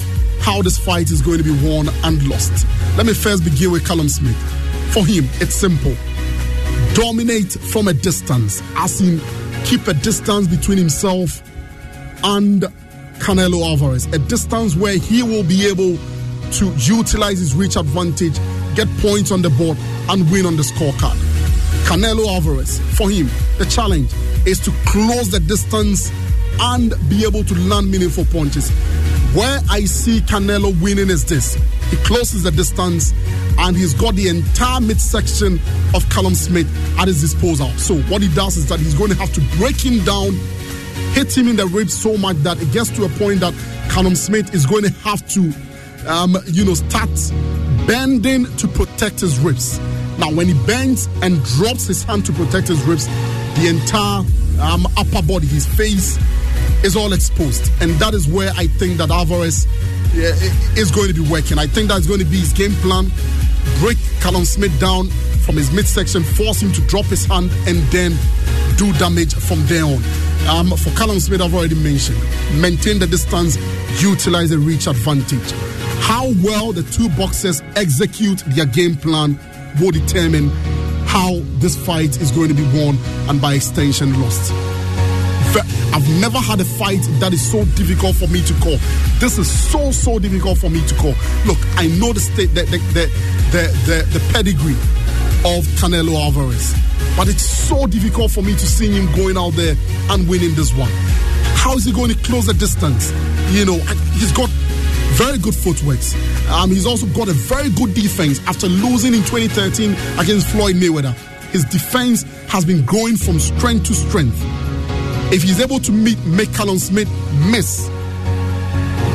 how this fight is going to be won and lost. Let me first begin with Callum Smith. For him, it's simple. Dominate from a distance, as in keep a distance between himself and Canelo Alvarez, a distance where he will be able to utilize his reach advantage, get points on the board, and win on the scorecard. Canelo Alvarez, for him, the challenge is to close the distance and be able to land meaningful punches. Where I see Canelo winning is this he closes the distance and he's got the entire midsection of Callum Smith at his disposal. So, what he does is that he's going to have to break him down, hit him in the ribs so much that it gets to a point that Callum Smith is going to have to, um, you know, start bending to protect his ribs. Now, when he bends and drops his hand to protect his ribs, the entire um, upper body, his face, is all exposed. And that is where I think that Alvarez yeah, is going to be working. I think that's going to be his game plan. Break Callum Smith down from his midsection, force him to drop his hand, and then do damage from there on. Um, for Callum Smith, I've already mentioned, maintain the distance, utilize the reach advantage. How well the two boxers execute their game plan will determine how this fight is going to be won and by extension lost. I've never had a fight that is so difficult for me to call. This is so so difficult for me to call. Look, I know the state, the the the the, the, the pedigree of Canelo Alvarez, but it's so difficult for me to see him going out there and winning this one. How is he going to close the distance? You know, he's got very good footwork. Um, he's also got a very good defense after losing in 2013 against Floyd Mayweather. His defense has been growing from strength to strength. If he's able to meet, make Callum Smith miss,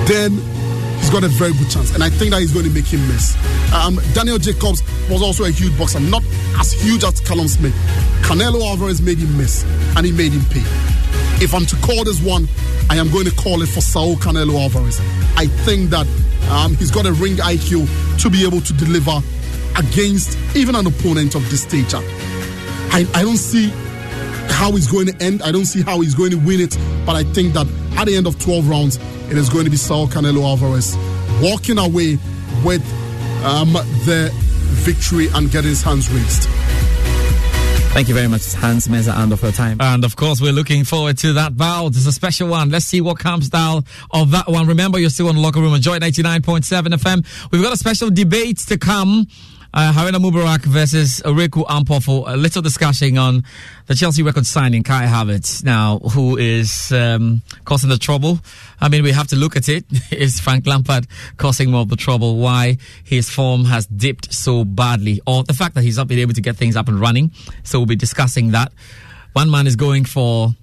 then he's got a very good chance. And I think that he's going to make him miss. Um, Daniel Jacobs was also a huge boxer, not as huge as Callum Smith. Canelo Alvarez made him miss, and he made him pay. If I'm to call this one, I am going to call it for Saul Canelo Alvarez. I think that um, he's got a ring IQ to be able to deliver against even an opponent of this stature. I, I don't see how he's going to end. I don't see how he's going to win it, but I think that at the end of 12 rounds, it is going to be Saul Canelo Alvarez walking away with um, the victory and getting his hands raised. Thank you very much, Hans Meza and for your time. And of course, we're looking forward to that bout. It's a special one. Let's see what comes down of that one. Remember, you're still on the locker room on Joy 99.7 FM. We've got a special debate to come. Uh, Haruna Mubarak versus Oreku Ampo for a little discussion on the Chelsea record signing, Kai Havertz, now, who is um, causing the trouble. I mean, we have to look at it. is Frank Lampard causing more of the trouble? Why his form has dipped so badly? Or the fact that he's not been able to get things up and running? So we'll be discussing that. One man is going for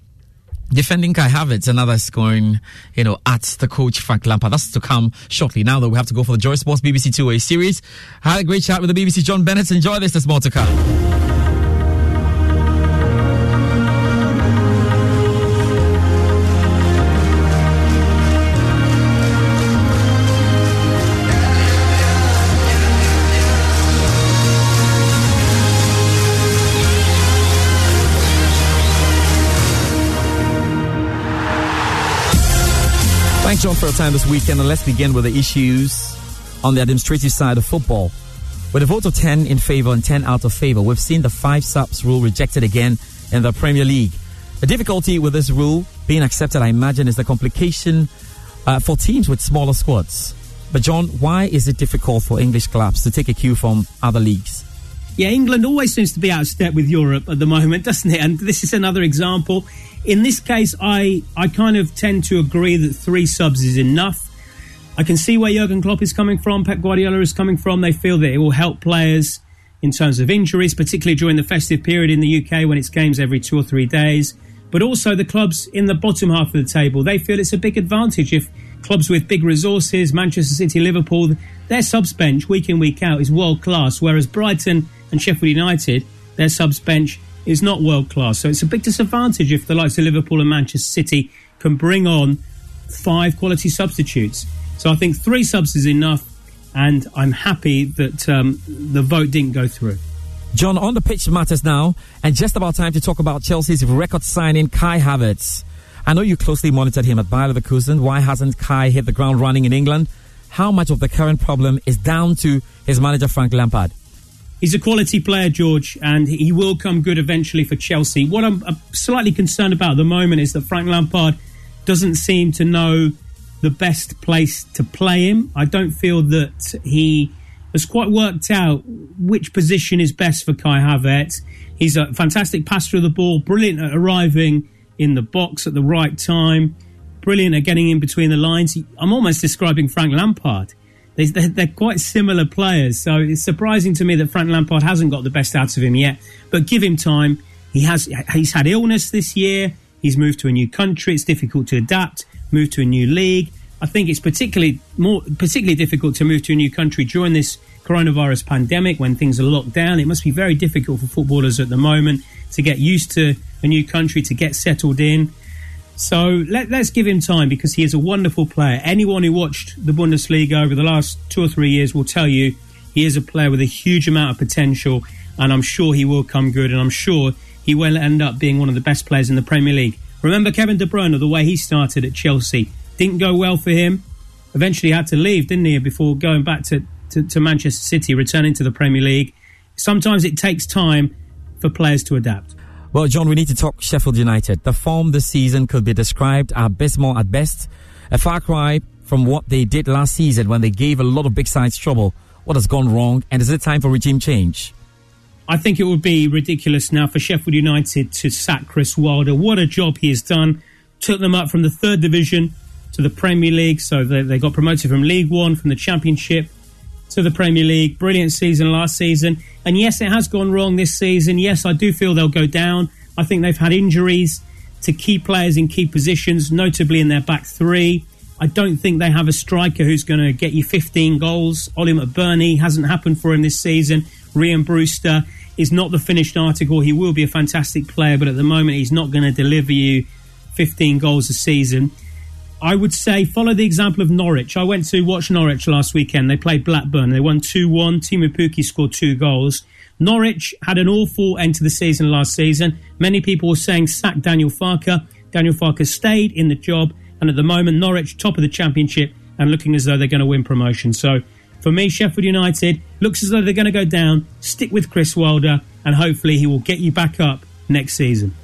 defending Kai Havertz, another is going, you know, at the coach Frank Lampard. That's to come shortly. Now that we have to go for the Joy Sports BBC Two-Way series. I had a great chat with the BBC John Bennett. Enjoy this. There's more to come. John, for time this weekend. And let's begin with the issues on the administrative side of football. With a vote of 10 in favor and 10 out of favor, we've seen the five subs rule rejected again in the Premier League. The difficulty with this rule being accepted, I imagine, is the complication uh, for teams with smaller squads. But, John, why is it difficult for English clubs to take a cue from other leagues? Yeah, England always seems to be out of step with Europe at the moment, doesn't it? And this is another example. In this case, I, I kind of tend to agree that three subs is enough. I can see where Jurgen Klopp is coming from, Pep Guardiola is coming from. They feel that it will help players in terms of injuries, particularly during the festive period in the UK when it's games every two or three days. But also the clubs in the bottom half of the table, they feel it's a big advantage if clubs with big resources, Manchester City, Liverpool, their subs bench week in, week out is world class, whereas Brighton and Sheffield United, their subs bench is not world class. So it's a big disadvantage if the likes of Liverpool and Manchester City can bring on five quality substitutes. So I think three subs is enough, and I'm happy that um, the vote didn't go through. John, on the pitch matters now, and just about time to talk about Chelsea's record signing Kai Havertz. I know you closely monitored him at Bayer Leverkusen. Why hasn't Kai hit the ground running in England? How much of the current problem is down to his manager Frank Lampard? He's a quality player, George, and he will come good eventually for Chelsea. What I'm slightly concerned about at the moment is that Frank Lampard doesn't seem to know the best place to play him. I don't feel that he has quite worked out which position is best for Kai Havertz. He's a fantastic passer of the ball, brilliant at arriving in the box at the right time, brilliant at getting in between the lines. I'm almost describing Frank Lampard. They- They're, they're quite similar players, so it's surprising to me that Frank Lampard hasn't got the best out of him yet. But give him time. He has he's had illness this year. He's moved to a new country. It's difficult to adapt. Move to a new league. I think it's particularly more particularly difficult to move to a new country during this coronavirus pandemic when things are locked down. It must be very difficult for footballers at the moment to get used to a new country, to get settled in. So let, us give him time because he is a wonderful player. Anyone who watched the Bundesliga over the last two or three years will tell you he is a player with a huge amount of potential, and I'm sure he will come good, and I'm sure he will end up being one of the best players in the Premier League. Remember Kevin De Bruyne, the way he started at Chelsea, didn't go well for him. Eventually had to leave, didn't he, before going back to, to, to Manchester City, returning to the Premier League. Sometimes it takes time for players to adapt. Well, John, we need to talk Sheffield United. The form this season could be described abysmal at best. A far cry from what they did last season when they gave a lot of big sides trouble. What has gone wrong, and is it time for regime change? I think it would be ridiculous now for Sheffield United to sack Chris Wilder. What a job he has done. Took them up from the third division to the Premier League. So they, they got promoted from League One, from the Championship to the Premier League. Brilliant season last season. And yes, it has gone wrong this season. Yes, I do feel they'll go down. I think they've had injuries to key players in key positions, notably in their back three. I don't think they have a striker who's going to get you 15 goals. Oli McBurnie hasn't happened for him this season. Rian Brewster is not the finished article. He will be a fantastic player, but at the moment he's not going to deliver you 15 goals a season. I would say follow the example of Norwich. I went to watch Norwich last weekend. They played Blackburn. They won 2 1. Teemu Pukki scored two goals. Norwich had an awful end to the season last season. Many people were saying sack Daniel Farke. Daniel Farke stayed in the job, and at the moment, Norwich top of the championship and looking as though they're going to win promotion. So for me, Sheffield United looks as though they're going to go down. Stick with Chris Wilder, and hopefully he will get you back up next season.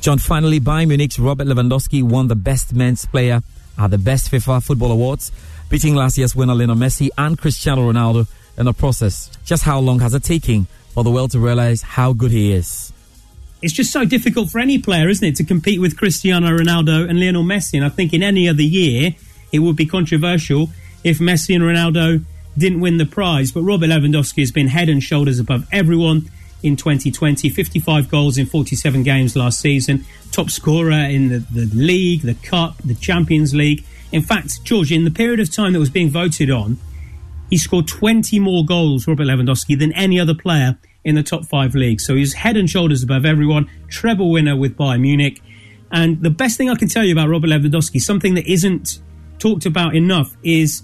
John, finally, Bayern Munich's Robert Lewandowski won the Best Men's Player at the Best FIFA Football Awards, beating last year's winner Lionel Messi and Cristiano Ronaldo in the process. Just how long has it taken for the world to realize how good he is? It's just so difficult for any player, isn't it, to compete with Cristiano Ronaldo and Lionel Messi. And I think in any other year, it would be controversial if Messi and Ronaldo didn't win the prize. But Robert Lewandowski has been head and shoulders above everyone in 2020. 55 goals in 47 games last season. Top scorer in the, the league, the cup, the Champions League. In fact, George, in the period of time that was being voted on, he scored 20 more goals, Robert Lewandowski, than any other player in the top five leagues. So he's head and shoulders above everyone. Treble winner with Bayern Munich. And the best thing I can tell you about Robert Lewandowski, something that isn't talked about enough, is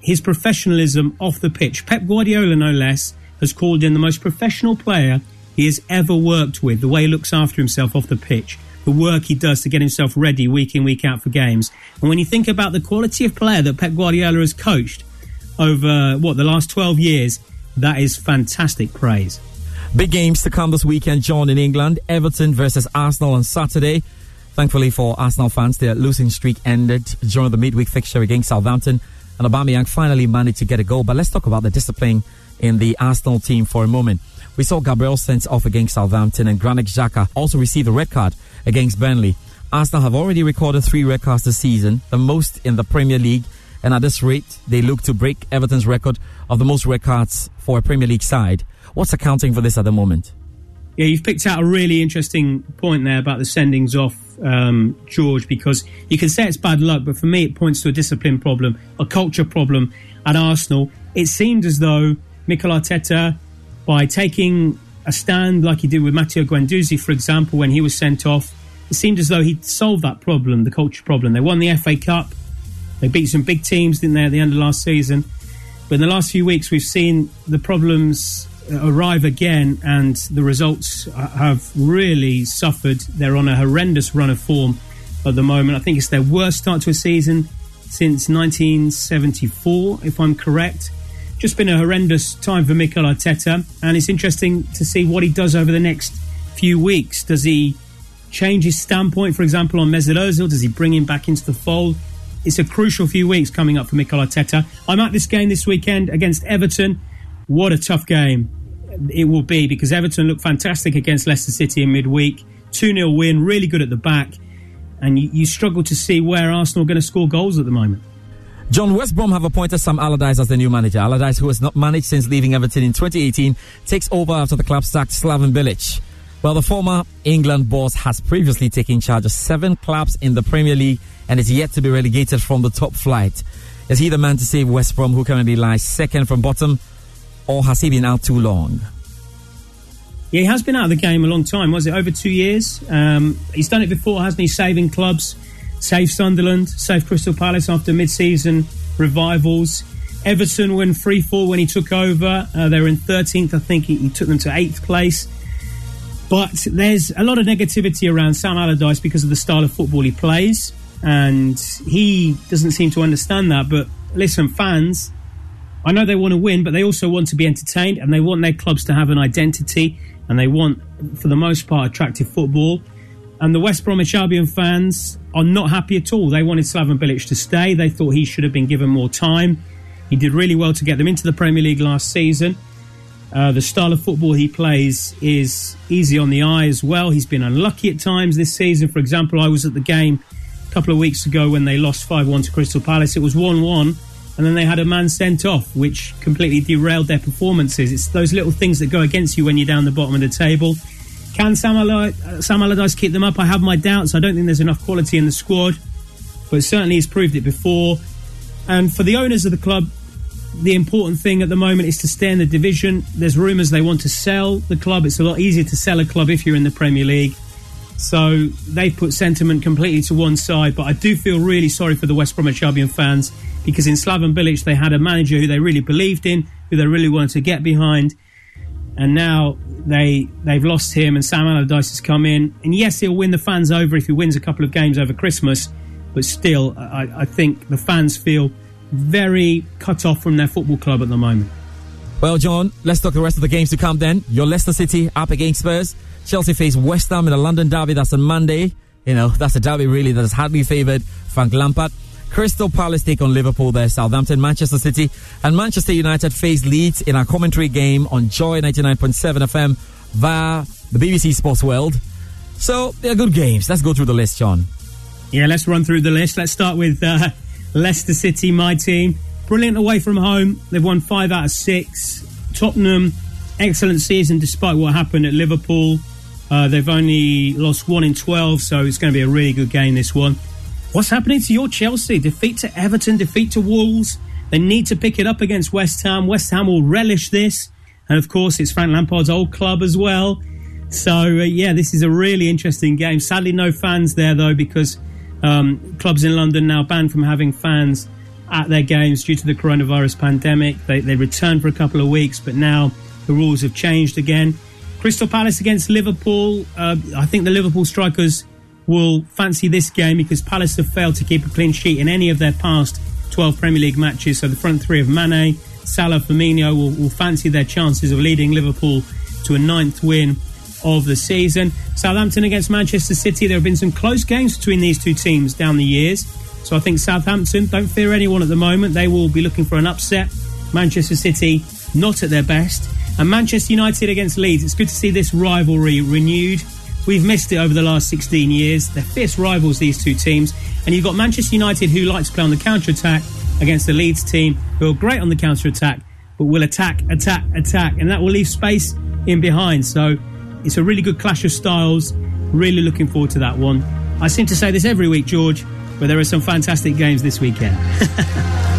his professionalism off the pitch. Pep Guardiola, no less, has called in the most professional player he has ever worked with, the way he looks after himself off the pitch, the work he does to get himself ready week in, week out for games. And when you think about the quality of player that Pep Guardiola has coached over, what, the last 12 years, that is fantastic praise. Big games to come this weekend, John, in England. Everton versus Arsenal on Saturday. Thankfully for Arsenal fans, their losing streak ended during the midweek fixture against Southampton, and Aubameyang finally managed to get a goal. But let's talk about the discipline in the Arsenal team for a moment. We saw Gabriel sent off against Southampton, and Granit Xhaka also received a red card against Burnley. Arsenal have already recorded three red cards this season, the most in the Premier League, and at this rate, they look to break Everton's record of the most red cards for a Premier League side. What's accounting for this at the moment? Yeah, you've picked out a really interesting point there about the sendings off, um, George, because you can say it's bad luck, but for me, it points to a discipline problem, a culture problem at Arsenal. It seemed as though Mikel Arteta, by taking a stand like he did with Matteo Guendouzi, for example, when he was sent off, it seemed as though he'd solved that problem, the culture problem. They won the FA Cup, they beat some big teams, didn't they, at the end of last season? But in the last few weeks, we've seen the problems uh, arrive again, and the results uh, have really suffered. They're on a horrendous run of form at the moment. I think it's their worst start to a season since 1974, if I'm correct. Just been a horrendous time for Mikel Arteta, and it's interesting to see what he does over the next few weeks. Does he change his standpoint, for example, on Mesut Ozil? Does he bring him back into the fold? It's a crucial few weeks coming up for Mikel Arteta. I'm at this game this weekend against Everton. What a tough game it will be because Everton looked fantastic against Leicester City in midweek. 2 0 win, really good at the back. And you, you struggle to see where Arsenal are going to score goals at the moment. John West Brom have appointed Sam Allardyce as the new manager. Allardyce, who has not managed since leaving Everton in 2018, takes over after the club sacked Slaven Bilic. Well, the former England boss has previously taken charge of seven clubs in the Premier League and is yet to be relegated from the top flight. Is he the man to save West Brom, who currently lies second from bottom, or has he been out too long? Yeah, he has been out of the game a long time. Was it over two years? Um, he's done it before, hasn't he? Saving clubs, saved Sunderland, saved Crystal Palace after mid-season revivals. Everton went free fall when he took over. Uh, they were in 13th, I think. He, he took them to 8th place. But there's a lot of negativity around Sam Allardyce because of the style of football he plays. And he doesn't seem to understand that. But listen, fans, I know they want to win, but they also want to be entertained and they want their clubs to have an identity and they want, for the most part, attractive football. And the West Bromwich Albion fans are not happy at all. They wanted Slaven Bilic to stay. They thought he should have been given more time. He did really well to get them into the Premier League last season. Uh, the style of football he plays is easy on the eye as well. He's been unlucky at times this season. For example, I was at the game a couple of weeks ago when they lost 5 1 to Crystal Palace. It was 1 1, and then they had a man sent off, which completely derailed their performances. It's those little things that go against you when you're down the bottom of the table. Can Sam, Allar- uh, Sam Allardyce keep them up? I have my doubts. I don't think there's enough quality in the squad, but certainly he's proved it before. And for the owners of the club, the important thing at the moment is to stay in the division. There's rumours they want to sell the club. It's a lot easier to sell a club if you're in the Premier League. So they've put sentiment completely to one side. But I do feel really sorry for the West Bromwich Albion fans because in Slaven Bilic they had a manager who they really believed in, who they really wanted to get behind, and now they they've lost him. And Sam Allardyce has come in, and yes, he'll win the fans over if he wins a couple of games over Christmas. But still, I, I think the fans feel very cut off from their football club at the moment. Well, John, let's talk the rest of the games to come then. Your Leicester City up against Spurs. Chelsea face West Ham in the London derby. That's on Monday. You know, that's a derby really that is hardly favoured Frank Lampard. Crystal Palace take on Liverpool there, Southampton, Manchester City, and Manchester United face Leeds in our commentary game on Joy 99.7 FM via the BBC Sports World. So, they're good games. Let's go through the list, John. Yeah, let's run through the list. Let's start with uh, Leicester City, my team. Brilliant away from home. They've won five out of six. Tottenham, excellent season despite what happened at Liverpool. Uh, they've only lost one in 12, so it's going to be a really good game, this one. What's happening to your Chelsea? Defeat to Everton, defeat to Wolves. They need to pick it up against West Ham. West Ham will relish this. And of course, it's Frank Lampard's old club as well. So, uh, yeah, this is a really interesting game. Sadly, no fans there, though, because um, clubs in London now banned from having fans at their games due to the coronavirus pandemic. They, they returned for a couple of weeks, but now the rules have changed again. Crystal Palace against Liverpool. Uh, I think the Liverpool strikers will fancy this game because Palace have failed to keep a clean sheet in any of their past 12 Premier League matches. So the front three of Mane, Salah, Firmino will, will fancy their chances of leading Liverpool to a ninth win of the season. Southampton against Manchester City. There have been some close games between these two teams down the years. So I think Southampton don't fear anyone at the moment. They will be looking for an upset. Manchester City not at their best. And Manchester United against Leeds. It's good to see this rivalry renewed. We've missed it over the last 16 years. They're fierce rivals, these two teams. And you've got Manchester United, who like to play on the counter attack, against the Leeds team, who are great on the counter attack, but will attack, attack, attack. And that will leave space in behind. So it's a really good clash of styles. Really looking forward to that one. I seem to say this every week, George, but there are some fantastic games this weekend.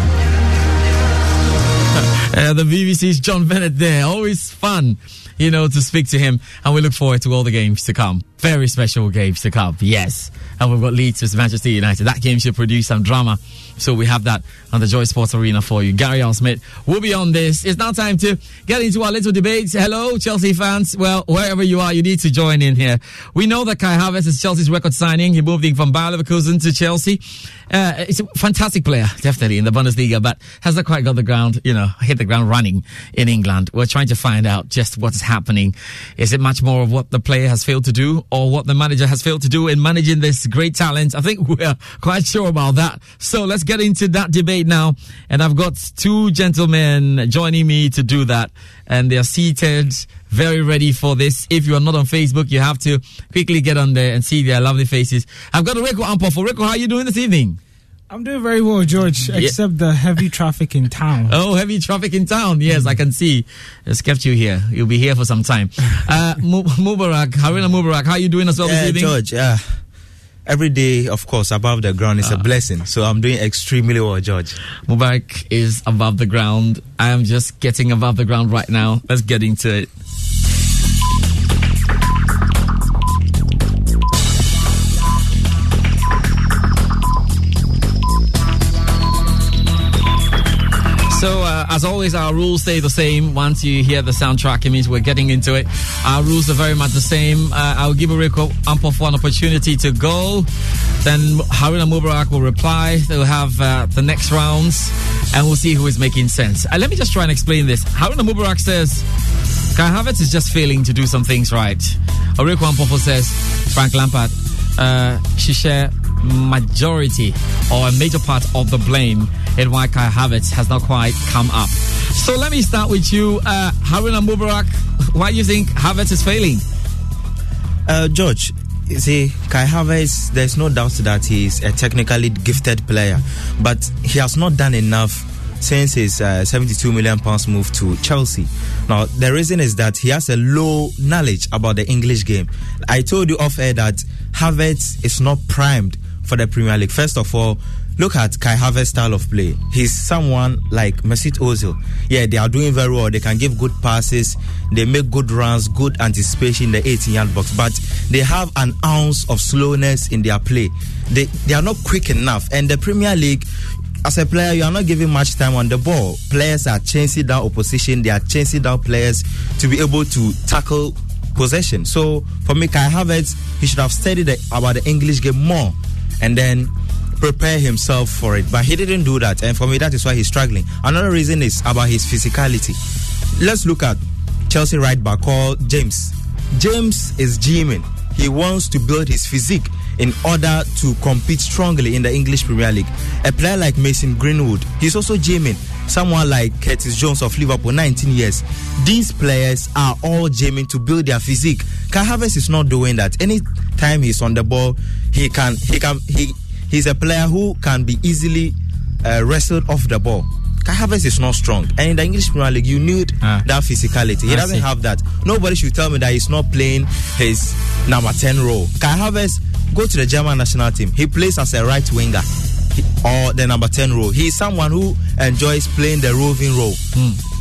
Uh, the BBC's John Bennett there. Always fun, you know, to speak to him. And we look forward to all the games to come. Very special games to come. Yes. And we've got Leeds versus Manchester United. That game should produce some drama. So we have that on the Joy Sports Arena for you. Gary Al Smith will be on this. It's now time to get into our little debate. Hello, Chelsea fans. Well, wherever you are, you need to join in here. We know that Kai Havertz is Chelsea's record signing. He moved in from Bayer Leverkusen to Chelsea. Uh, it's a fantastic player, definitely in the Bundesliga, but has not quite got the ground, you know, hit the ground running in England. We're trying to find out just what's happening. Is it much more of what the player has failed to do or what the manager has failed to do in managing this great talent? I think we're quite sure about that. So let's get into that debate now. And I've got two gentlemen joining me to do that. And they're seated, very ready for this. If you are not on Facebook, you have to quickly get on there and see their lovely faces. I've got Rico Ampofo Rico. How are you doing this evening? I'm doing very well, George, Yeah. except the heavy traffic in town. Oh, heavy traffic in town. Yes, I can see. It's kept you here. You'll be here for some time. Uh, Mubarak, Haruna Mubarak, how are you doing as well Yeah, this evening? George, yeah. Every day, of course, above the ground is a blessing. So I'm doing extremely well, George. Mubarak is above the ground. I am just getting above the ground right now. Let's get into it. Uh, as always, our rules stay the same. Once you hear the soundtrack, it means we're getting into it. Our rules are very much the same. Uh, I'll give Rico Ampofo an opportunity to go. Then Haruna Mubarak will reply. They'll have uh, the next rounds, and we'll see who is making sense. Uh, let me just try and explain this. Haruna Mubarak says Kai Havertz is just failing to do some things right. Oreko Ampofo says Frank Lampard uh, should share majority or a major part of the blame in why Kai Havertz has not quite come up. So let me start with you, uh, Haruna Mubarak. Why do you think Havertz is failing? Uh, George, you see, Kai Havertz, there's no doubt that he's a technically gifted player, but he has not done enough since his uh, 72 million pounds move to Chelsea. Now, the reason is that he has a low knowledge about the English game. I told you off air that Havertz is not primed for the Premier League. First of all, look at Kai Havertz's style of play. He's someone like Mesut Ozil. Yeah, they are doing very well. They can give good passes. They make good runs, good anticipation in the 18-yard box. But they have an ounce of slowness in their play. They they are not quick enough. And the Premier League, as a player, you are not giving much time on the ball. Players are chasing down opposition. They are chasing down players to be able to tackle possession. So for me, Kai Havertz, he should have studied the, about the English game more, and then prepare himself for it. But he didn't do that, and for me, that is why he's struggling. Another reason is about his physicality. Let's look at Chelsea right back called James. James is gymming. He wants to build his physique in order to compete strongly in the English Premier League. A player like Mason Greenwood, he's also gymming. Someone like Curtis Jones of Liverpool, 19 years. These players are all gymming to build their physique. Kai Havertz is not doing that. Anytime he's on the ball, he can he can he he's a player who can be easily uh, wrestled off the ball. Kai Havertz is not strong, and in the English Premier League, you need that physicality. He I doesn't see. have that. Nobody should tell me that he's not playing his number 10 role. Kai Havertz, go to the German national team. He plays as a right winger he- or the number 10 role. He's someone who enjoys playing the roving role.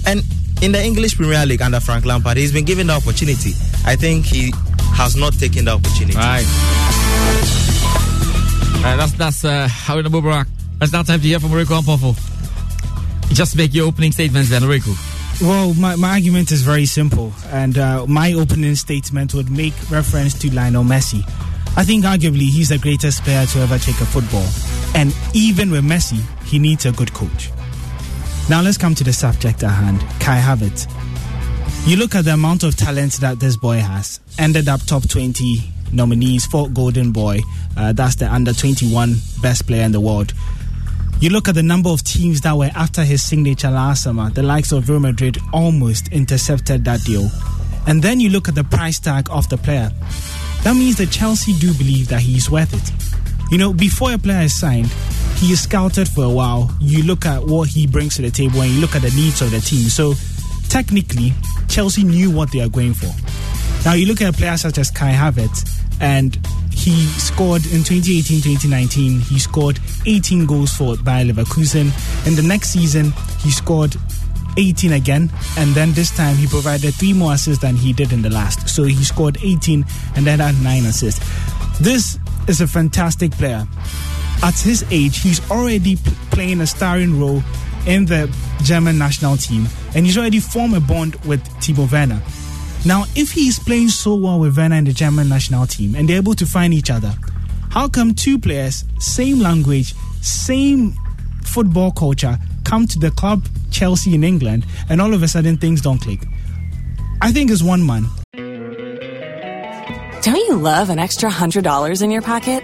And in the English Premier League under Frank Lampard, he's been given the opportunity. I think he has not taken the opportunity. Right. Right, that's that's uh, Haruna Mubarak. It's now time to hear from Rico Ampofo. Just make your opening statements then, Rico. Well, my, my argument is very simple, and uh, my opening statement would make reference to Lionel Messi. I think arguably he's the greatest player to ever take a football, and even with Messi, he needs a good coach. Now let's come to the subject at hand, Kai Havertz. You look at the amount of talent that this boy has. Ended up top 20 nominees for Golden Boy. Uh, that's the under 21 best player in the world. You look at the number of teams that were after his signature last summer. The likes of Real Madrid almost intercepted that deal. And then you look at the price tag of the player. That means that Chelsea do believe that he's worth it. You know, before a player is signed, he is scouted for a while. You look at what he brings to the table and you look at the needs of the team. So, technically, Chelsea knew what they are going for. Now, you look at a player such as Kai Havertz, and he scored in 2018 2019, he scored 18 goals for Bayer Leverkusen. In the next season, he scored 18 again, and then this time he provided three more assists than he did in the last. So he scored 18 and then had nine assists. This is a fantastic player. At his age, he's already p- playing a starring role in the German national team, and he's already formed a bond with Timo Werner. Now, if he is playing so well with Werner in the German national team and they're able to find each other, how come two players, same language, same football culture, come to the club Chelsea in England and all of a sudden things don't click? I think it's one man. Don't you love an extra $100 in your pocket?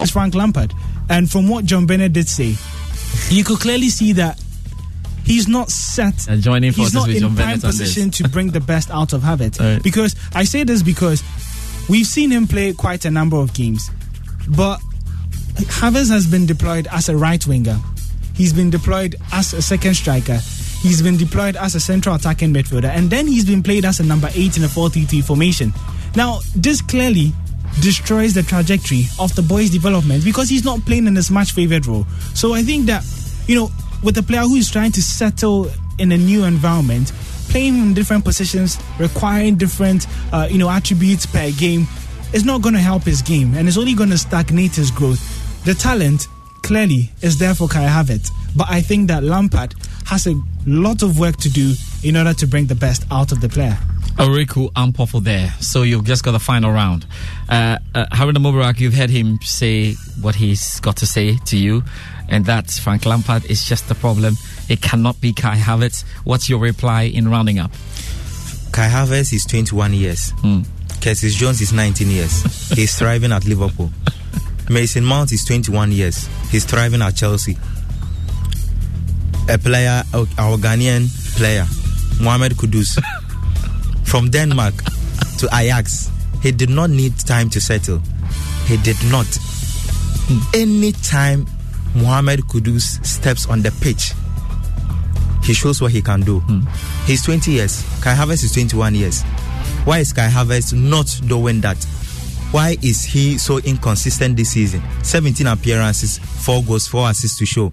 It's Frank Lampard. And from what John Bennett did say, you could clearly see that he's not set. Uh, joining he's forces not with in John prime Bennett on this. position to bring the best out of Havertz. Right. Because I say this because we've seen him play quite a number of games, but Havertz has been deployed as a right winger. He's been deployed as a second striker. He's been deployed as a central attacking midfielder, and then he's been played as a number eight in a 4-3-3 formation. Now, this clearly destroys the trajectory of the boy's development because he's not playing in his much favored role. So I think that, you know, with a player who is trying to settle in a new environment, playing in different positions, requiring different, uh, you know, attributes per game, is not going to help his game and it's only going to stagnate his growth. The talent clearly is there for Kai Havertz, but I think that Lampard has a lot of work to do in order to bring the best out of the player. Oriku Ampofo there. So you've just got the final round. Uh, uh, Haruna Mubarak, you've heard him say what he's got to say to you, and that's Frank Lampard is just the problem. It cannot be Kai Havertz. What's your reply in rounding up? Kai Havertz is 21 years. Curtis Jones is 19 years. He's thriving at Liverpool. Mason Mount is 21 years. He's thriving at Chelsea. A player, our Ghanaian player, Mohamed Kudus, from Denmark to Ajax. He did not need time to settle. He did not. Anytime Mohamed Kudus steps on the pitch, he shows what he can do. Hmm. He's 20 years. Kai Havertz is 21 years. Why is Kai Havertz not doing that? Why is he so inconsistent this season? 17 appearances, 4 goals, 4 assists to show.